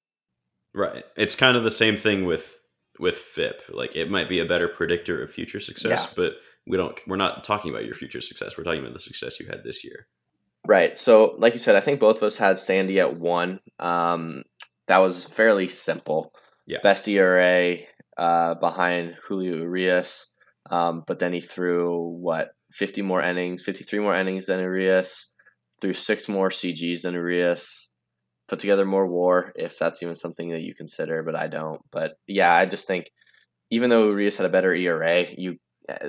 right, it's kind of the same thing with with FIP. Like it might be a better predictor of future success, yeah. but we don't. We're not talking about your future success. We're talking about the success you had this year. Right. So, like you said, I think both of us had Sandy at one. Um, that was fairly simple. Yeah. Best ERA uh, behind Julio Urias. Um, but then he threw what 50 more innings, 53 more innings than Urias, threw six more CGs than Urias, put together more WAR if that's even something that you consider, but I don't. But yeah, I just think even though Urias had a better ERA, you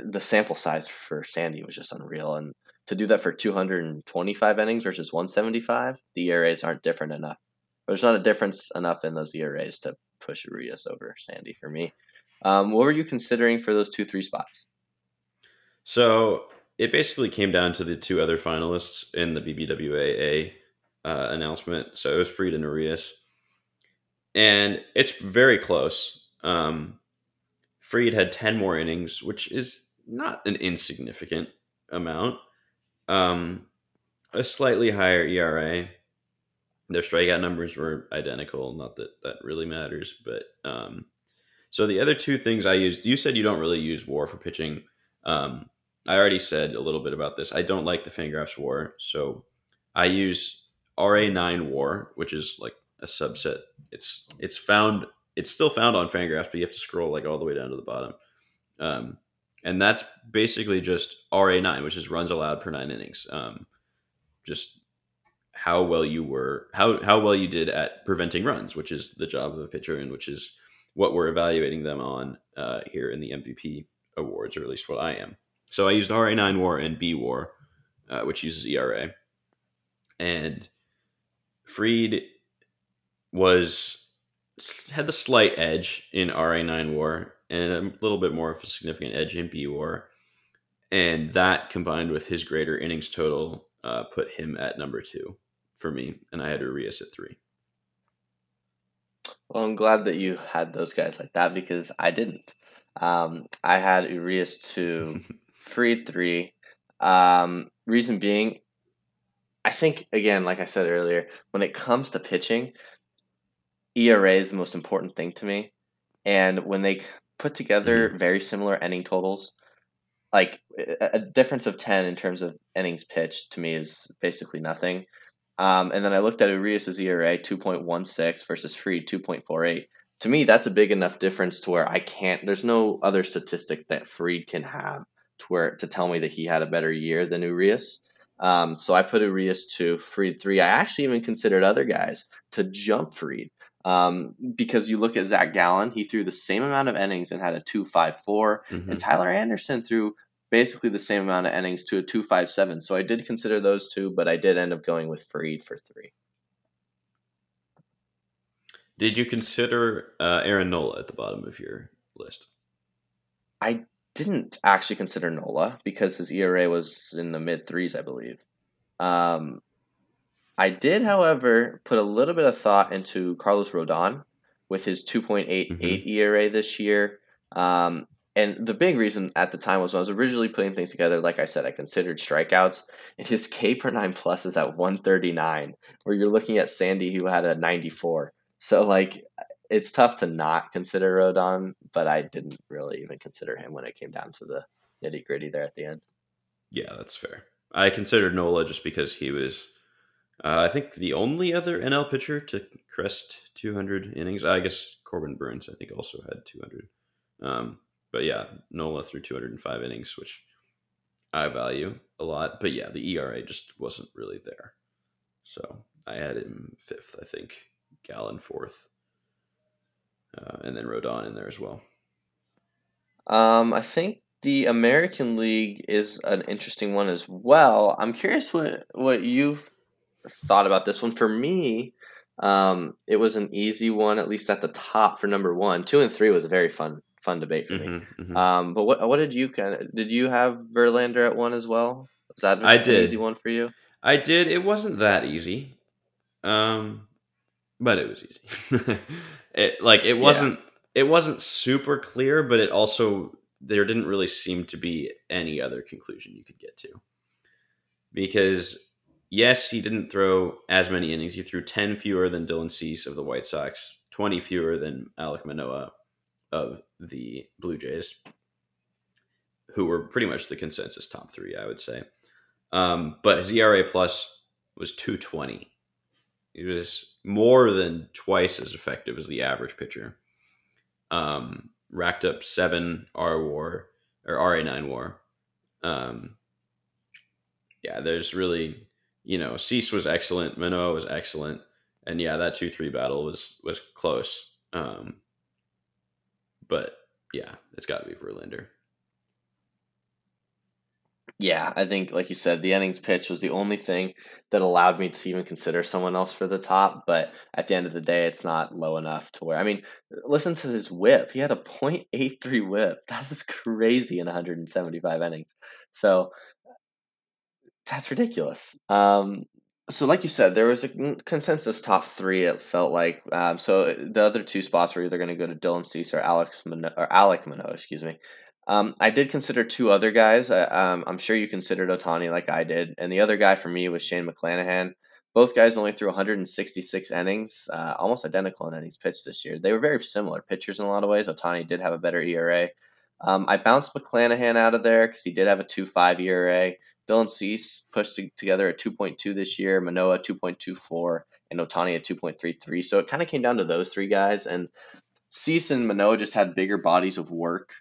the sample size for Sandy was just unreal, and to do that for 225 innings versus 175, the ERAs aren't different enough. There's not a difference enough in those ERAs to push Urias over Sandy for me. Um, what were you considering for those two three spots? So it basically came down to the two other finalists in the BBWAA uh, announcement. So it was Fried and Urias, and it's very close. Um, Fried had ten more innings, which is not an insignificant amount. Um, a slightly higher ERA. Their strikeout numbers were identical. Not that that really matters, but um, so the other two things I used, you said you don't really use WAR for pitching. Um, I already said a little bit about this. I don't like the Fangraphs WAR, so I use RA9 WAR, which is like a subset. It's it's found. It's still found on Fangraphs, but you have to scroll like all the way down to the bottom. Um, and that's basically just RA9, which is runs allowed per nine innings. Um, just how well you were, how how well you did at preventing runs, which is the job of a pitcher, and which is what we're evaluating them on uh, here in the MVP awards, or at least what I am. So I used RA9 WAR and B WAR, uh, which uses ERA, and Fried was had the slight edge in RA9 WAR and a little bit more of a significant edge in B War. And that combined with his greater innings total uh, put him at number two for me. And I had Urias at three. Well, I'm glad that you had those guys like that because I didn't. Um, I had Urias two, Fried three. Um, reason being, I think again, like I said earlier, when it comes to pitching, ERA is the most important thing to me. And when they put together mm-hmm. very similar inning totals. Like a difference of 10 in terms of innings pitched to me is basically nothing. Um, and then I looked at Urias' ERA 2.16 versus Fried 2.48. To me, that's a big enough difference to where I can't, there's no other statistic that Fried can have to where to tell me that he had a better year than Urias. Um, so I put Urias to Fried 3. I actually even considered other guys to jump Fried. Um, because you look at Zach Gallen, he threw the same amount of innings and had a 254, mm-hmm. and Tyler Anderson threw basically the same amount of innings to a 257. So I did consider those two, but I did end up going with Fried for three. Did you consider uh, Aaron Nola at the bottom of your list? I didn't actually consider Nola because his ERA was in the mid threes, I believe. Um, I did, however, put a little bit of thought into Carlos Rodon with his 2.88 mm-hmm. ERA this year. Um, and the big reason at the time was when I was originally putting things together, like I said, I considered strikeouts, and his K per nine plus is at 139, where you're looking at Sandy, who had a 94. So, like, it's tough to not consider Rodon, but I didn't really even consider him when it came down to the nitty gritty there at the end. Yeah, that's fair. I considered Nola just because he was uh, I think the only other NL pitcher to crest 200 innings, I guess Corbin Burnes, I think also had 200. Um, but yeah, Nola threw 205 innings, which I value a lot. But yeah, the ERA just wasn't really there. So I had him fifth, I think. Gallen fourth. Uh, and then Rodon in there as well. Um, I think the American League is an interesting one as well. I'm curious what what you've thought about this one. For me, um, it was an easy one, at least at the top for number one. Two and three was a very fun fun debate for me. Mm-hmm, mm-hmm. Um, but what what did you kind of did you have Verlander at one as well? Was that an, I did. easy one for you? I did. It wasn't that easy, um, but it was easy. it like it wasn't yeah. it wasn't super clear, but it also there didn't really seem to be any other conclusion you could get to because yes, he didn't throw as many innings. He threw ten fewer than Dylan Cease of the White Sox, twenty fewer than Alek Manoah of the Blue Jays, who were pretty much the consensus top three, I would say. Um, but his ERA plus was 220. He was more than twice as effective as the average pitcher. Um, racked up seven R war or RA nine war. Um, yeah, there's really, you know, Cease was excellent, Manoah was excellent, and yeah, that two three battle was was close. Um, but yeah, it's got to be Verlander. Yeah, I think, like you said, the innings pitch was the only thing that allowed me to even consider someone else for the top. But at the end of the day, it's not low enough to where, I mean, listen to his whip. He had a 0.83 whip. That is crazy in 175 innings. So that's ridiculous. Um, so, like you said, there was a consensus top three. It felt like um, so. The other two spots were either going to go to Dylan Cease or Alex Mano- or Alek Manoah, excuse me. Um, I did consider two other guys. Uh, um, I'm sure you considered Ohtani like I did, and the other guy for me was Shane McClanahan. Both guys only threw 166 innings, uh, almost identical in innings pitched this year. They were very similar pitchers in a lot of ways. Ohtani did have a better ERA. Um, I bounced McClanahan out of there because he did have a 2.5 ERA. Dylan Cease pushed together a 2.2 this year, Manoah 2.24, and Ohtani at 2.33. So it kind of came down to those three guys, and Cease and Manoah just had bigger bodies of work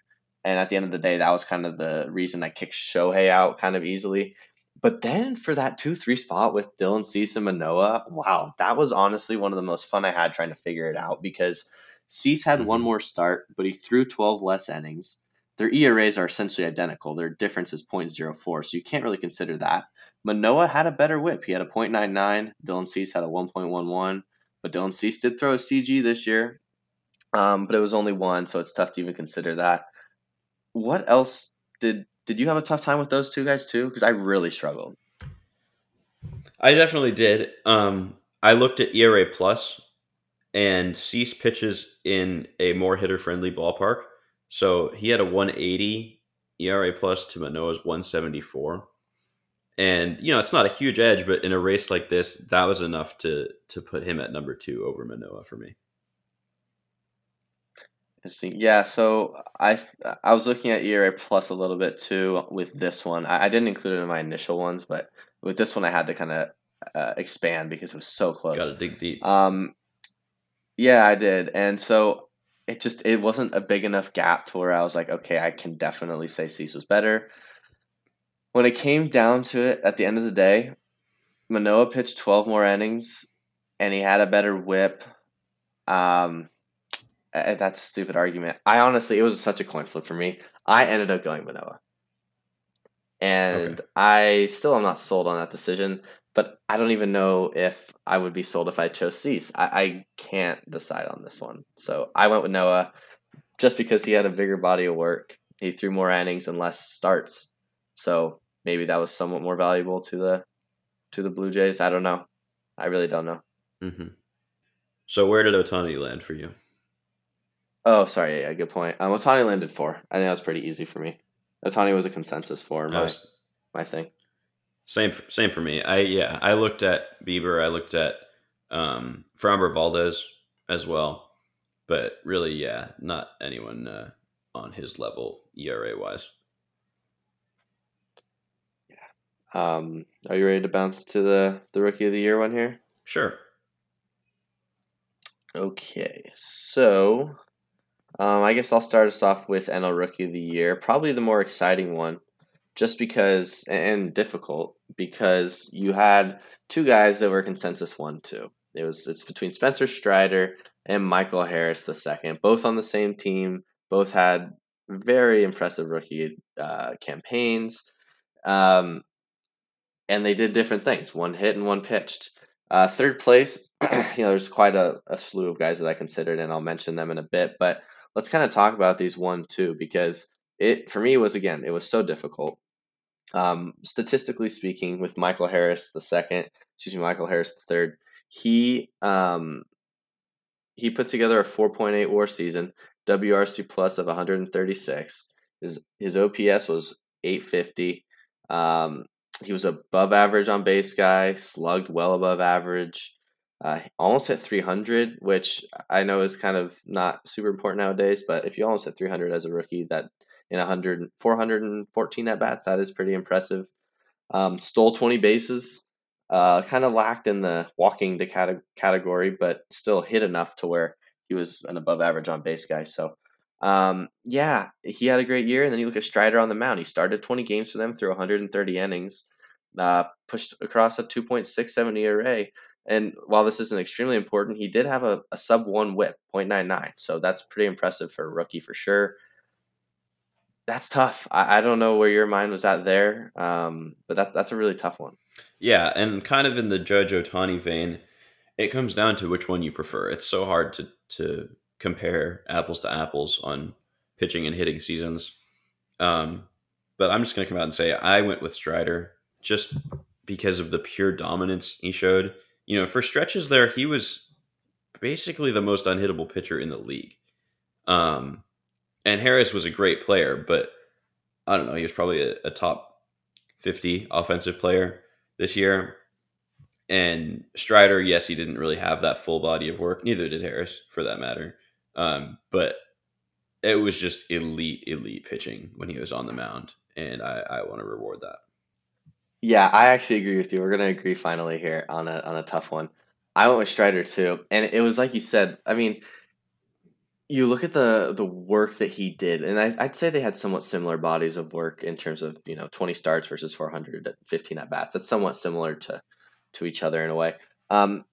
and at the end of the day, that was kind of the reason I kicked Shohei out kind of easily. But then for that 2 3 spot with Dylan Cease and Manoah, wow, that was honestly one of the most fun I had trying to figure it out because Cease had mm-hmm. one more start, but he threw 12 less innings. Their ERAs are essentially identical. Their difference is 0.04, so you can't really consider that. Manoah had a better whip. He had a 0.99. Dylan Cease had a 1.11. But Dylan Cease did throw a CG this year, um, but it was only one, so it's tough to even consider that what else did did you have a tough time with those two guys too? Because I really struggled. I definitely did. Um, I looked at ERA plus, and Cease pitches in a more hitter friendly ballpark. So he had a 180 ERA plus to Manoah's 174. And you know it's not a huge edge, but in a race like this, that was enough to to put him at number two over Manoa for me. Yeah, so I I was looking at ERA plus a little bit too with this one. I, I didn't include it in my initial ones, but with this one I had to kind of uh, expand because it was so close. Got to dig deep. Um, yeah, I did, and so it just it wasn't a big enough gap to where I was like, okay, I can definitely say Cease was better. When it came down to it, at the end of the day, Manoah pitched twelve more innings, and he had a better WHIP. Um, that's a stupid argument. I honestly, it was such a coin flip for me. I ended up going Manoah. And okay. I still am not sold on that decision, but I don't even know if I would be sold if I chose Cease. I, I can't decide on this one. So I went with Noah just because he had a bigger body of work. He threw more innings and less starts. So maybe that was somewhat more valuable to the to the Blue Jays. I don't know. I really don't know. Mm-hmm. So where did Ohtani land for you? Oh, sorry. Yeah, good point. Um, Ohtani landed four. I think that was pretty easy for me. Ohtani was a consensus for my was, my thing. Same same for me. I yeah. I looked at Bieber. I looked at um, Framber Valdez as well, but really, yeah, not anyone uh, on his level ERA wise. Yeah. Um, are you ready to bounce to the the rookie of the year one here? Sure. Okay, so um, I guess I'll start us off with NL Rookie of the Year. Probably the more exciting one just because and difficult because you had two guys that were consensus one two. It was it's between Spencer Strider and Michael Harris the second, both on the same team. Both had very impressive rookie uh, campaigns, um, and they did different things. One hit and one pitched. Uh, third place, you know, there's quite a, a slew of guys that I considered, and I'll mention them in a bit. But let's kind of talk about these one two because it for me was again it was so difficult. Um, statistically speaking, with Michael Harris the second, excuse me, Michael Harris the third, he um, he put together a 4.8 WAR season, WRC plus of 136. His his OPS was 850. Um, he was above average on base guy, slugged well above average. Uh, almost hit 300, which I know is kind of not super important nowadays, but if you almost hit 300 as a rookie, that in 100, 414 at bats, that is pretty impressive. Um, stole 20 bases, uh, kind of lacked in the walking to cate- category, but still hit enough to where he was an above average on base guy. So, um, yeah, he had a great year. And then you look at Strider on the mound. He started 20 games for them through 130 innings, uh, pushed across a 2.67 ERA. And while this isn't extremely important, he did have a, a sub one whip, 0.99. So that's pretty impressive for a rookie for sure. That's tough. I, I don't know where your mind was at there, um, but that, that's a really tough one. Yeah, and kind of in the Judge Ohtani vein, it comes down to which one you prefer. It's so hard to, to compare apples to apples on pitching and hitting seasons. Um, but I'm just going to come out and say I went with Strider just because of the pure dominance he showed you know, for stretches there, he was basically the most unhittable pitcher in the league. Um, and Harris was a great player, but I don't know, he was probably a, a top 50 offensive player this year. And Strider, yes, he didn't really have that full body of work. Neither did Harris, for that matter. Um, but it was just elite, elite pitching when he was on the mound, and I, I want to reward that. Yeah, I actually agree with you. We're gonna agree finally here on a on a tough one. I went with Strider too, and it was like you said. I mean, you look at the the work that he did, and I, would say they had somewhat similar bodies of work in terms of you know twenty starts versus 415 at bats. That's somewhat similar to to each other in a way. Um,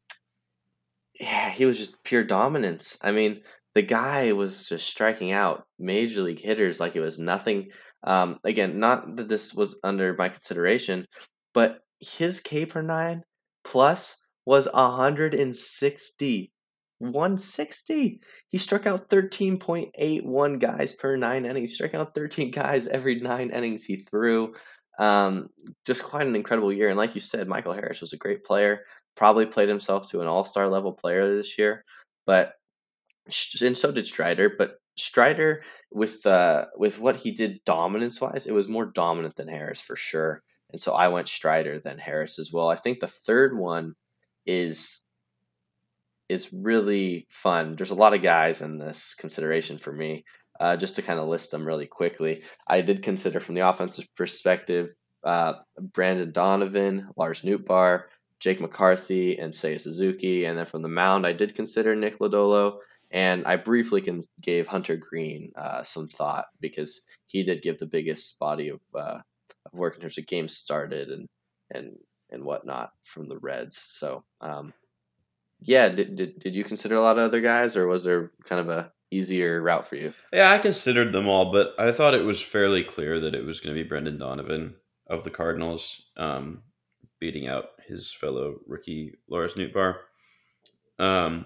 yeah, he was just pure dominance. I mean, the guy was just striking out major league hitters like it was nothing. Um, again, not that this was under my consideration, but his K per nine plus was 160. 160. He struck out 13.81 guys per nine innings. He struck out 13 guys every nine innings he threw. Um, just quite an incredible year. And like you said, Michael Harris was a great player. Probably played himself to an all star level player this year. But and so did Strider. But Strider with uh, with what he did dominance wise, it was more dominant than Harris for sure. And so I went Strider than Harris as well. I think the third one is is really fun. There's a lot of guys in this consideration for me. Uh, just to kind of list them really quickly, I did consider from the offensive perspective uh, Brendan Donovan, Lars Nootbaar, Jake McCarthy, and Seiya Suzuki. And then from the mound, I did consider Nick Lodolo and I briefly can, gave Hunter Greene uh, some thought because he did give the biggest body of, uh, of work in terms of games started and and and whatnot from the Reds. So um, yeah, did, did did you consider a lot of other guys, or was there kind of a easier route for you? Yeah, I considered them all, but I thought it was fairly clear that it was going to be Brendan Donovan of the Cardinals, um, beating out his fellow rookie Lars Nootbaar. Um,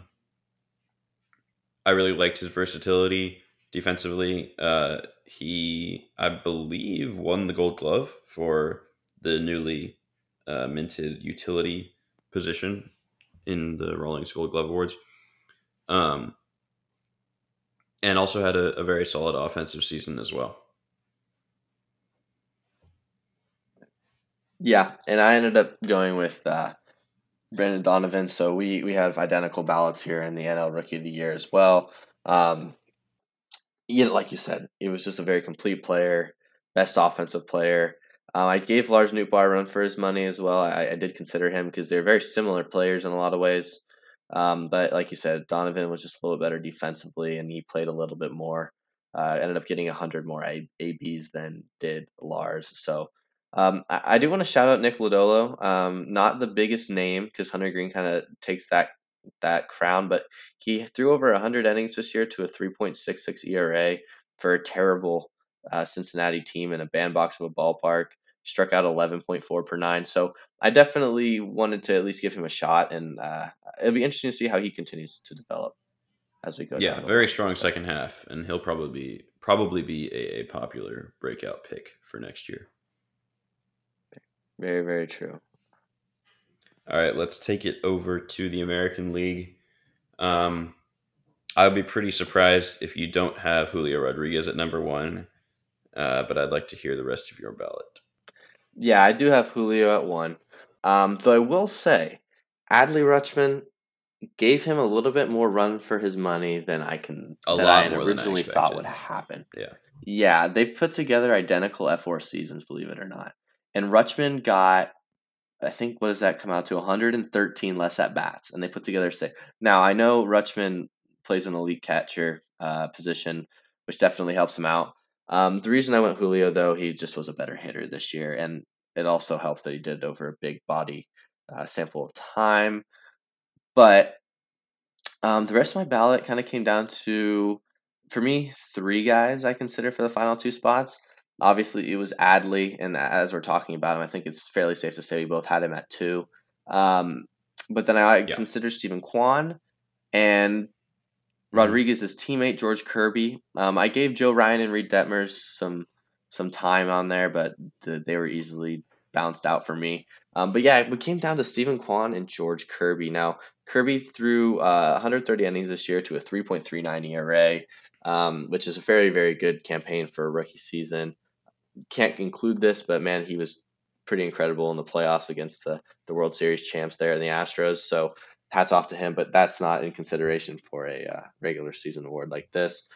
I really liked his versatility defensively. Uh, he, I believe, won the Gold Glove for the newly uh, minted utility position in the Rawlings Gold Glove Awards. Um, and also had a, a very solid offensive season as well. Yeah, and I ended up going with uh, Brendan Donovan. So we we have identical ballots here in the NL Rookie of the Year as well. Um, like you said, he was just a very complete player, best offensive player. Uh, I gave Lars Nootbaar a run for his money as well. I, I did consider him because they're very similar players in a lot of ways. Um, but like you said, Donovan was just a little better defensively, and he played a little bit more. Uh, ended up getting 100 more A- ABs than did Lars. So um, I, I, do want to shout out Nick Lodolo. Um, not the biggest name because Hunter Greene kind of takes that that crown, but he threw over 100 innings this year to a 3.66 ERA for a terrible uh, Cincinnati team in a bandbox of a ballpark. Struck out 11.4 per nine. So I definitely wanted to at least give him a shot, and uh, it'll be interesting to see how he continues to develop as we go. Yeah, very strong so. second half, and he'll probably be probably be a, a popular breakout pick for next year. Very, very true. All right, let's take it over to the American League. Um, I would be pretty surprised if you don't have Julio Rodriguez at number one, uh, but I'd like to hear the rest of your ballot. Yeah, I do have Julio at one. Um, though I will say, Adley Rutschman gave him a little bit more run for his money than I can a than lot I more originally than I thought would happen. Yeah, yeah, they put together identical F4 seasons, believe it or not, and Rutschman got I think what does that come out to 113 less at bats, and they put together say now I know Rutschman plays an elite catcher uh, position, which definitely helps him out. Um, the reason I went Julio though, he just was a better hitter this year, and it also helps that he did it over a big body uh, sample of time. But um, the rest of my ballot kind of came down to, for me, three guys I consider for the final two spots. Obviously, it was Adley, and as we're talking about him, I think it's fairly safe to say we both had him at two. Um, but then I yeah. considered Steven Kwan and. Rodriguez's teammate George Kirby. Um, I gave Joe Ryan and Reid Detmers some some time on there, but the, they were easily bounced out for me. Um, but yeah, we came down to Steven Kwan and George Kirby. Now, Kirby threw uh, 130 innings this year to a 3.39 ERA, um, which is a very, very good campaign for a rookie season. Can't include this, but man, he was pretty incredible in the playoffs against the, the World Series champs there in the Astros. So hats off to him, but that's not in consideration for a uh, regular season award like this.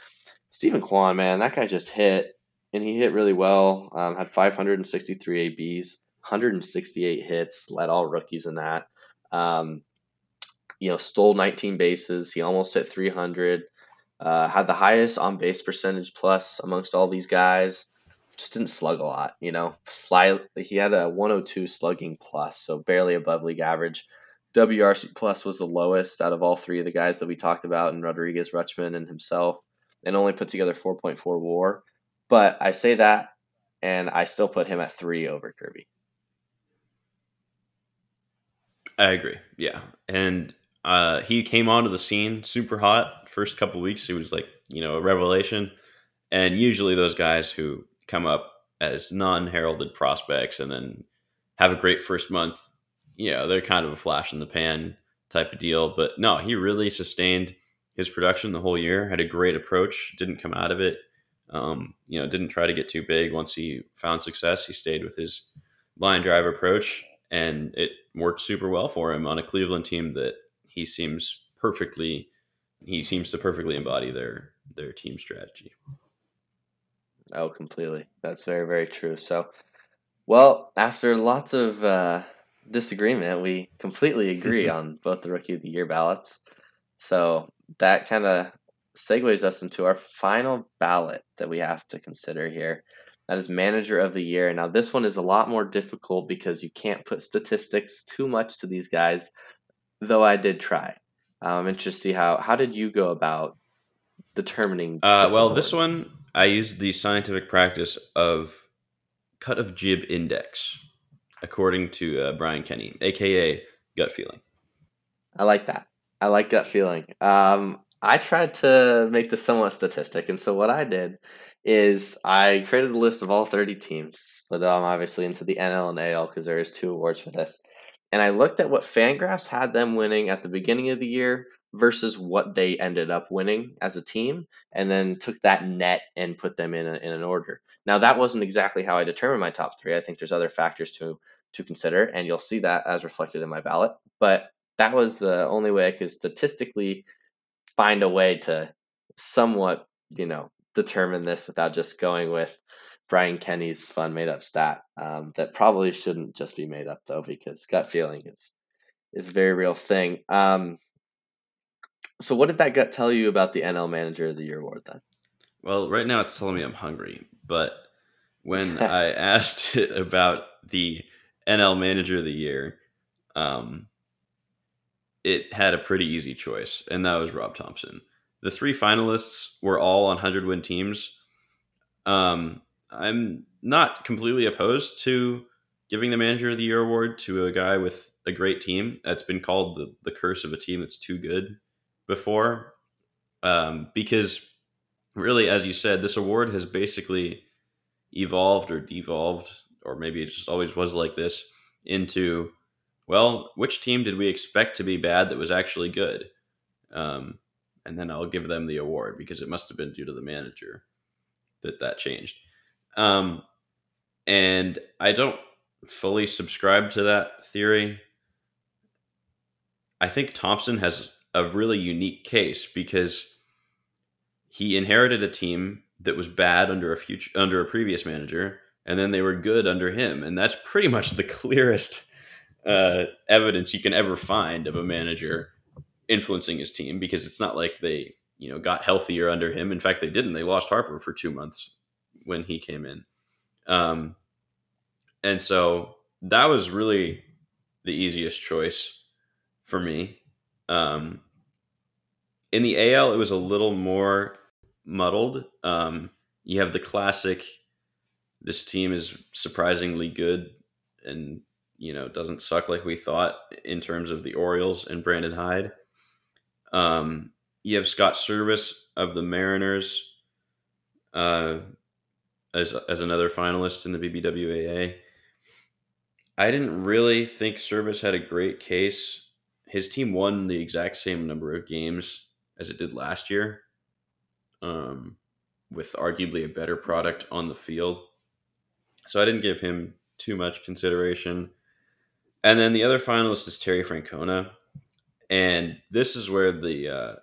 Steven Kwan, man, that guy just hit, and he hit really well. Um, had 563 ABs, 168 hits, led all rookies in that. Um, you know, stole 19 bases. He almost hit 300. Uh, had the highest on base percentage plus amongst all these guys. Just didn't slug a lot, you know. Slightly, he had a 102 slugging plus, so barely above league average. WRC plus was the lowest out of all three of the guys that we talked about, and Rodriguez, Rutschman, and himself, and only put together 4.4 WAR. But I say that, and I still put him at three over Kirby. I agree. Yeah, and uh, he came onto the scene super hot. First couple weeks, he was like you know a revelation. And usually those guys who come up as non-heralded prospects and then have a great first month, you know, they're kind of a flash in the pan type of deal. But no, he really sustained his production the whole year. Had a great approach. Didn't come out of it. Um, you know, didn't try to get too big. Once he found success, he stayed with his line drive approach, and it worked super well for him on a Cleveland team that he seems perfectly he seems to perfectly embody their their team strategy. Oh, completely. That's very very true. So, well, after lots of uh, disagreement, we completely agree on both the rookie of the year ballots. So that kind of segues us into our final ballot that we have to consider here. That is manager of the year. Now, this one is a lot more difficult because you can't put statistics too much to these guys, though I did try. Um, I'm interested to see how how did you go about determining? Uh, this well, award? this one I used the scientific practice of cut of jib index, according to uh, Brian Kenny, aka gut feeling. I like that. I like gut feeling. Um, I tried to make this somewhat statistic, and so what I did is I created a list of all 30 teams, split them obviously into the NL and AL because there is two awards for this. And I looked at what Fangraphs had them winning at the beginning of the year versus what they ended up winning as a team, and then took that net and put them in, a, in an order. Now that wasn't exactly how I determined my top three. I think there's other factors to to consider, and you'll see that as reflected in my ballot. But that was the only way I could statistically find a way to somewhat, you know, determine this without just going with Brian Kenny's fun made up stat. Um, that probably shouldn't just be made up though, because gut feeling is is a very real thing. Um, so, what did that gut tell you about the NL Manager of the Year award then? Well, right now it's telling me I'm hungry, but when I asked it about the NL Manager of the Year, um, it had a pretty easy choice, and that was Rob Thomson. The three finalists were all on 100 win teams. Um, I'm not completely opposed to giving the Manager of the Year award to a guy with a great team. That's been called the, the curse of a team that's too good before. Um, because really, as you said, this award has basically evolved or devolved, or maybe it just always was like this, into well, which team did we expect to be bad that was actually good? Um, and then I'll give them the award because it must have been due to the manager that that changed. Um, and I don't fully subscribe to that theory. I think Thomson has a really unique case because he inherited a team that was bad under a future under a previous manager, and then they were good under him, and that's pretty much the clearest uh, evidence you can ever find of a manager influencing his team because it's not like they you know got healthier under him. In fact, they didn't. They lost Harper for two months when he came in, um, and so that was really the easiest choice for me. Um, in the AL, it was a little more muddled. Um, you have the classic. This team is surprisingly good, and you know doesn't suck like we thought in terms of the Orioles and Brandon Hyde. Um, you have Scott Servais of the Mariners uh, as as another finalist in the BBWAA. I didn't really think Servais had a great case. His team won the exact same number of games as it did last year, um, with arguably a better product on the field. So I didn't give him too much consideration. And then the other finalist is Terry Francona, and this is where the uh,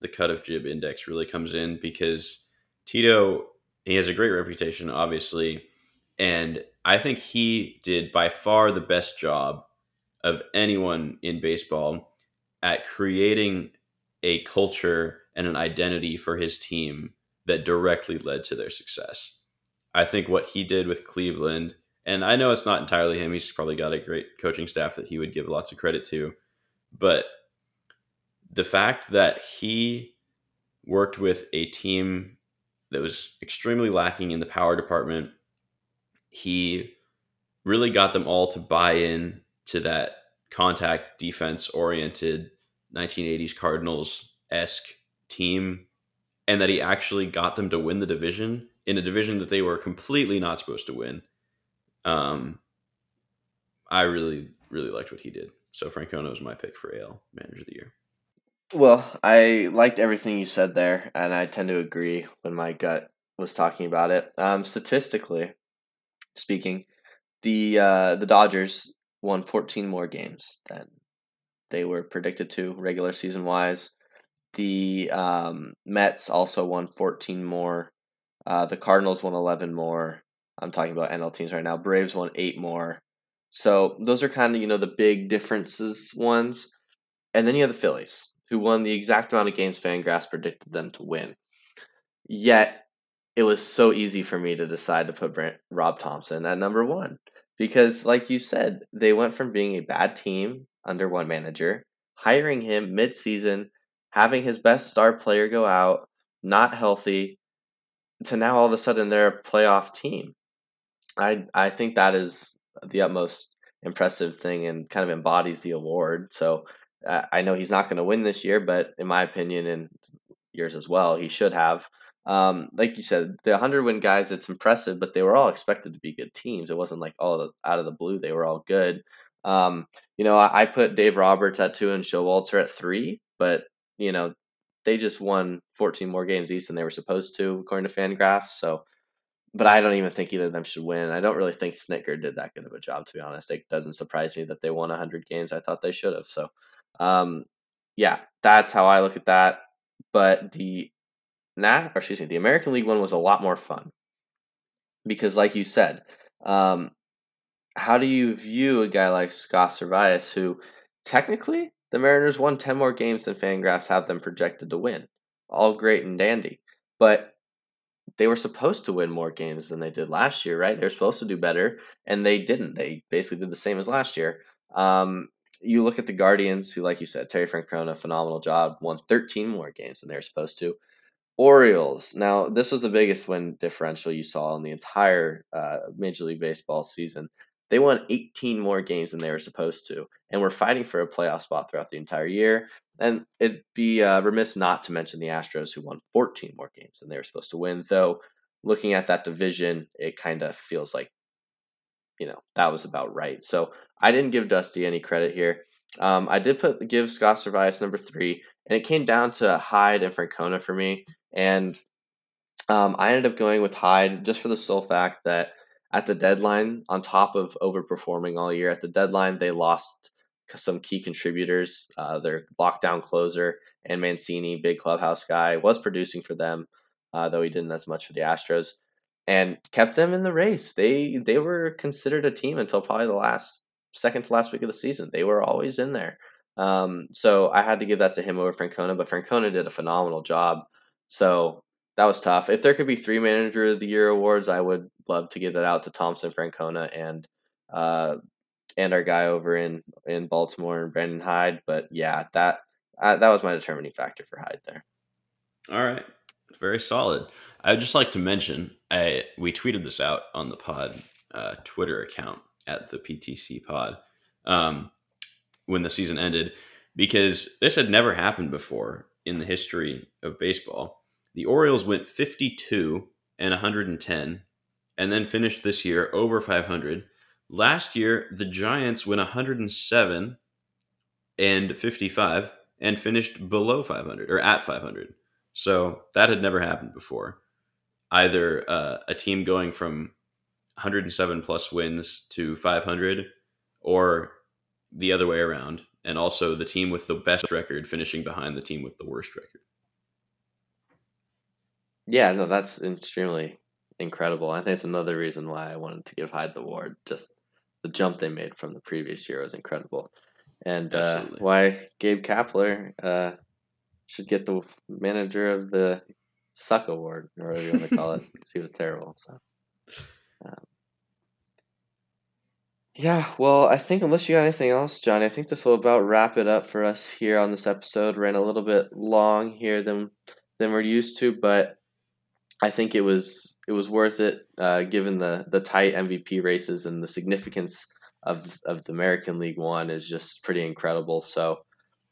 the cut of jib index really comes in because Tito he has a great reputation, obviously, and I think he did by far the best job of anyone in baseball at creating a culture and an identity for his team that directly led to their success. I think what he did with Cleveland, and I know it's not entirely him, he's probably got a great coaching staff that he would give lots of credit to, but the fact that he worked with a team that was extremely lacking in the power department, he really got them all to buy in to that contact defense oriented 1980s Cardinals esque team, and that he actually got them to win the division in a division that they were completely not supposed to win. Um, I really, really liked what he did. So Francona was my pick for AL Manager of the Year. Well, I liked everything you said there, and I tend to agree when my gut was talking about it. Um, statistically speaking, the uh, the Dodgers won 14 more games than they were predicted to regular season wise. The um, Mets also won 14 more. Uh, the Cardinals won 11 more. I'm talking about NL teams right now. Braves won eight more. So those are kind of you know the big differences ones. And then you have the Phillies who won the exact amount of games Fangraphs predicted them to win. Yet, it was so easy for me to decide to put Brent, Rob Thomson at number one. Because, like you said, they went from being a bad team under one manager, hiring him mid-season, having his best star player go out, not healthy, to now all of a sudden they're a playoff team. I I think that is the utmost impressive thing and kind of embodies the award. So I know he's not going to win this year, but in my opinion, and yours as well, he should have. Um, like you said, the 100 win guys, it's impressive, but they were all expected to be good teams. It wasn't like all out of the blue, they were all good. Um, you know, I, I, put Dave Roberts at two and Showalter at three, but, you know, they just won 14 more games each than they were supposed to, according to Fangraphs. So, but I don't even think either of them should win. I don't really think Snitker did that good of a job, to be honest. It doesn't surprise me that they won 100 games. I thought they should have. So, um, yeah, that's how I look at that. But the nah, or excuse me, the American League one was a lot more fun because, like you said, um, how do you view a guy like Scott Servais, who technically the Mariners won ten more games than Fangraphs have them projected to win? All great and dandy, but they were supposed to win more games than they did last year, right? They're supposed to do better, and they didn't. They basically did the same as last year. Um, you look at the Guardians, who, like you said, Terry Francona, phenomenal job, won 13 more games than they were supposed to. Orioles. Now, this was the biggest win differential you saw in the entire uh, Major League Baseball season. They won 18 more games than they were supposed to, and were fighting for a playoff spot throughout the entire year. And it'd be uh, remiss not to mention the Astros, who won 14 more games than they were supposed to win. Though, looking at that division, it kind of feels like, you know, that was about right. So I didn't give Dusty any credit here. Um, I did put give Scott Servais number three, and it came down to Hyde and Francona for me. And um, I ended up going with Hyde just for the sole fact that at the deadline, on top of overperforming all year, at the deadline they lost some key contributors. Uh, their lockdown closer and Mancini, big clubhouse guy, was producing for them, uh, though he didn't as much for the Astros, and kept them in the race. They they were considered a team until probably the last second to last week of the season. They were always in there. Um, so I had to give that to him over Francona, but Francona did a phenomenal job. So that was tough. If there could be three manager of the year awards, I would love to give that out to Thomson Francona, and uh, and our guy over in in Baltimore and Brandon Hyde. But yeah, that uh, that was my determining factor for Hyde there. All right, very solid. I'd just like to mention, I we tweeted this out on the pod uh, Twitter account at the PTC Pod um, when the season ended because this had never happened before in the history of baseball. The Orioles went 52 and 110 and then finished this year over 500. Last year, the Giants went 107 and 55 and finished below 500 or at 500. So that had never happened before. Either uh, a team going from 107 plus wins to 500 or the other way around. And also the team with the best record finishing behind the team with the worst record. Yeah, no, that's extremely incredible. I think it's another reason why I wanted to give Hyde the award. Just the jump they made from the previous year was incredible, and uh, why Gabe Kapler uh, should get the manager of the suck award or whatever you want to call it because he was terrible. So. Um, yeah, well, I think unless you got anything else, Johnny, I think this will about wrap it up for us here on this episode. Ran a little bit long here than than we're used to, but I think it was it was worth it uh, given the the tight MVP races and the significance of of the American League One is just pretty incredible. So.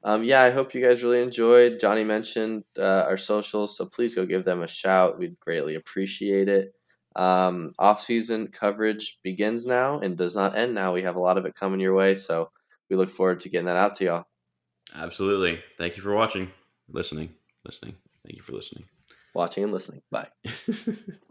Um, yeah, I hope you guys really enjoyed. Johnny mentioned uh, our socials, so please go give them a shout. We'd greatly appreciate it. Um, off-season coverage begins now and does not end now. We have a lot of it coming your way, so we look forward to getting that out to y'all. Absolutely. Thank you for watching, listening, listening. Thank you for listening watching and listening. Bye.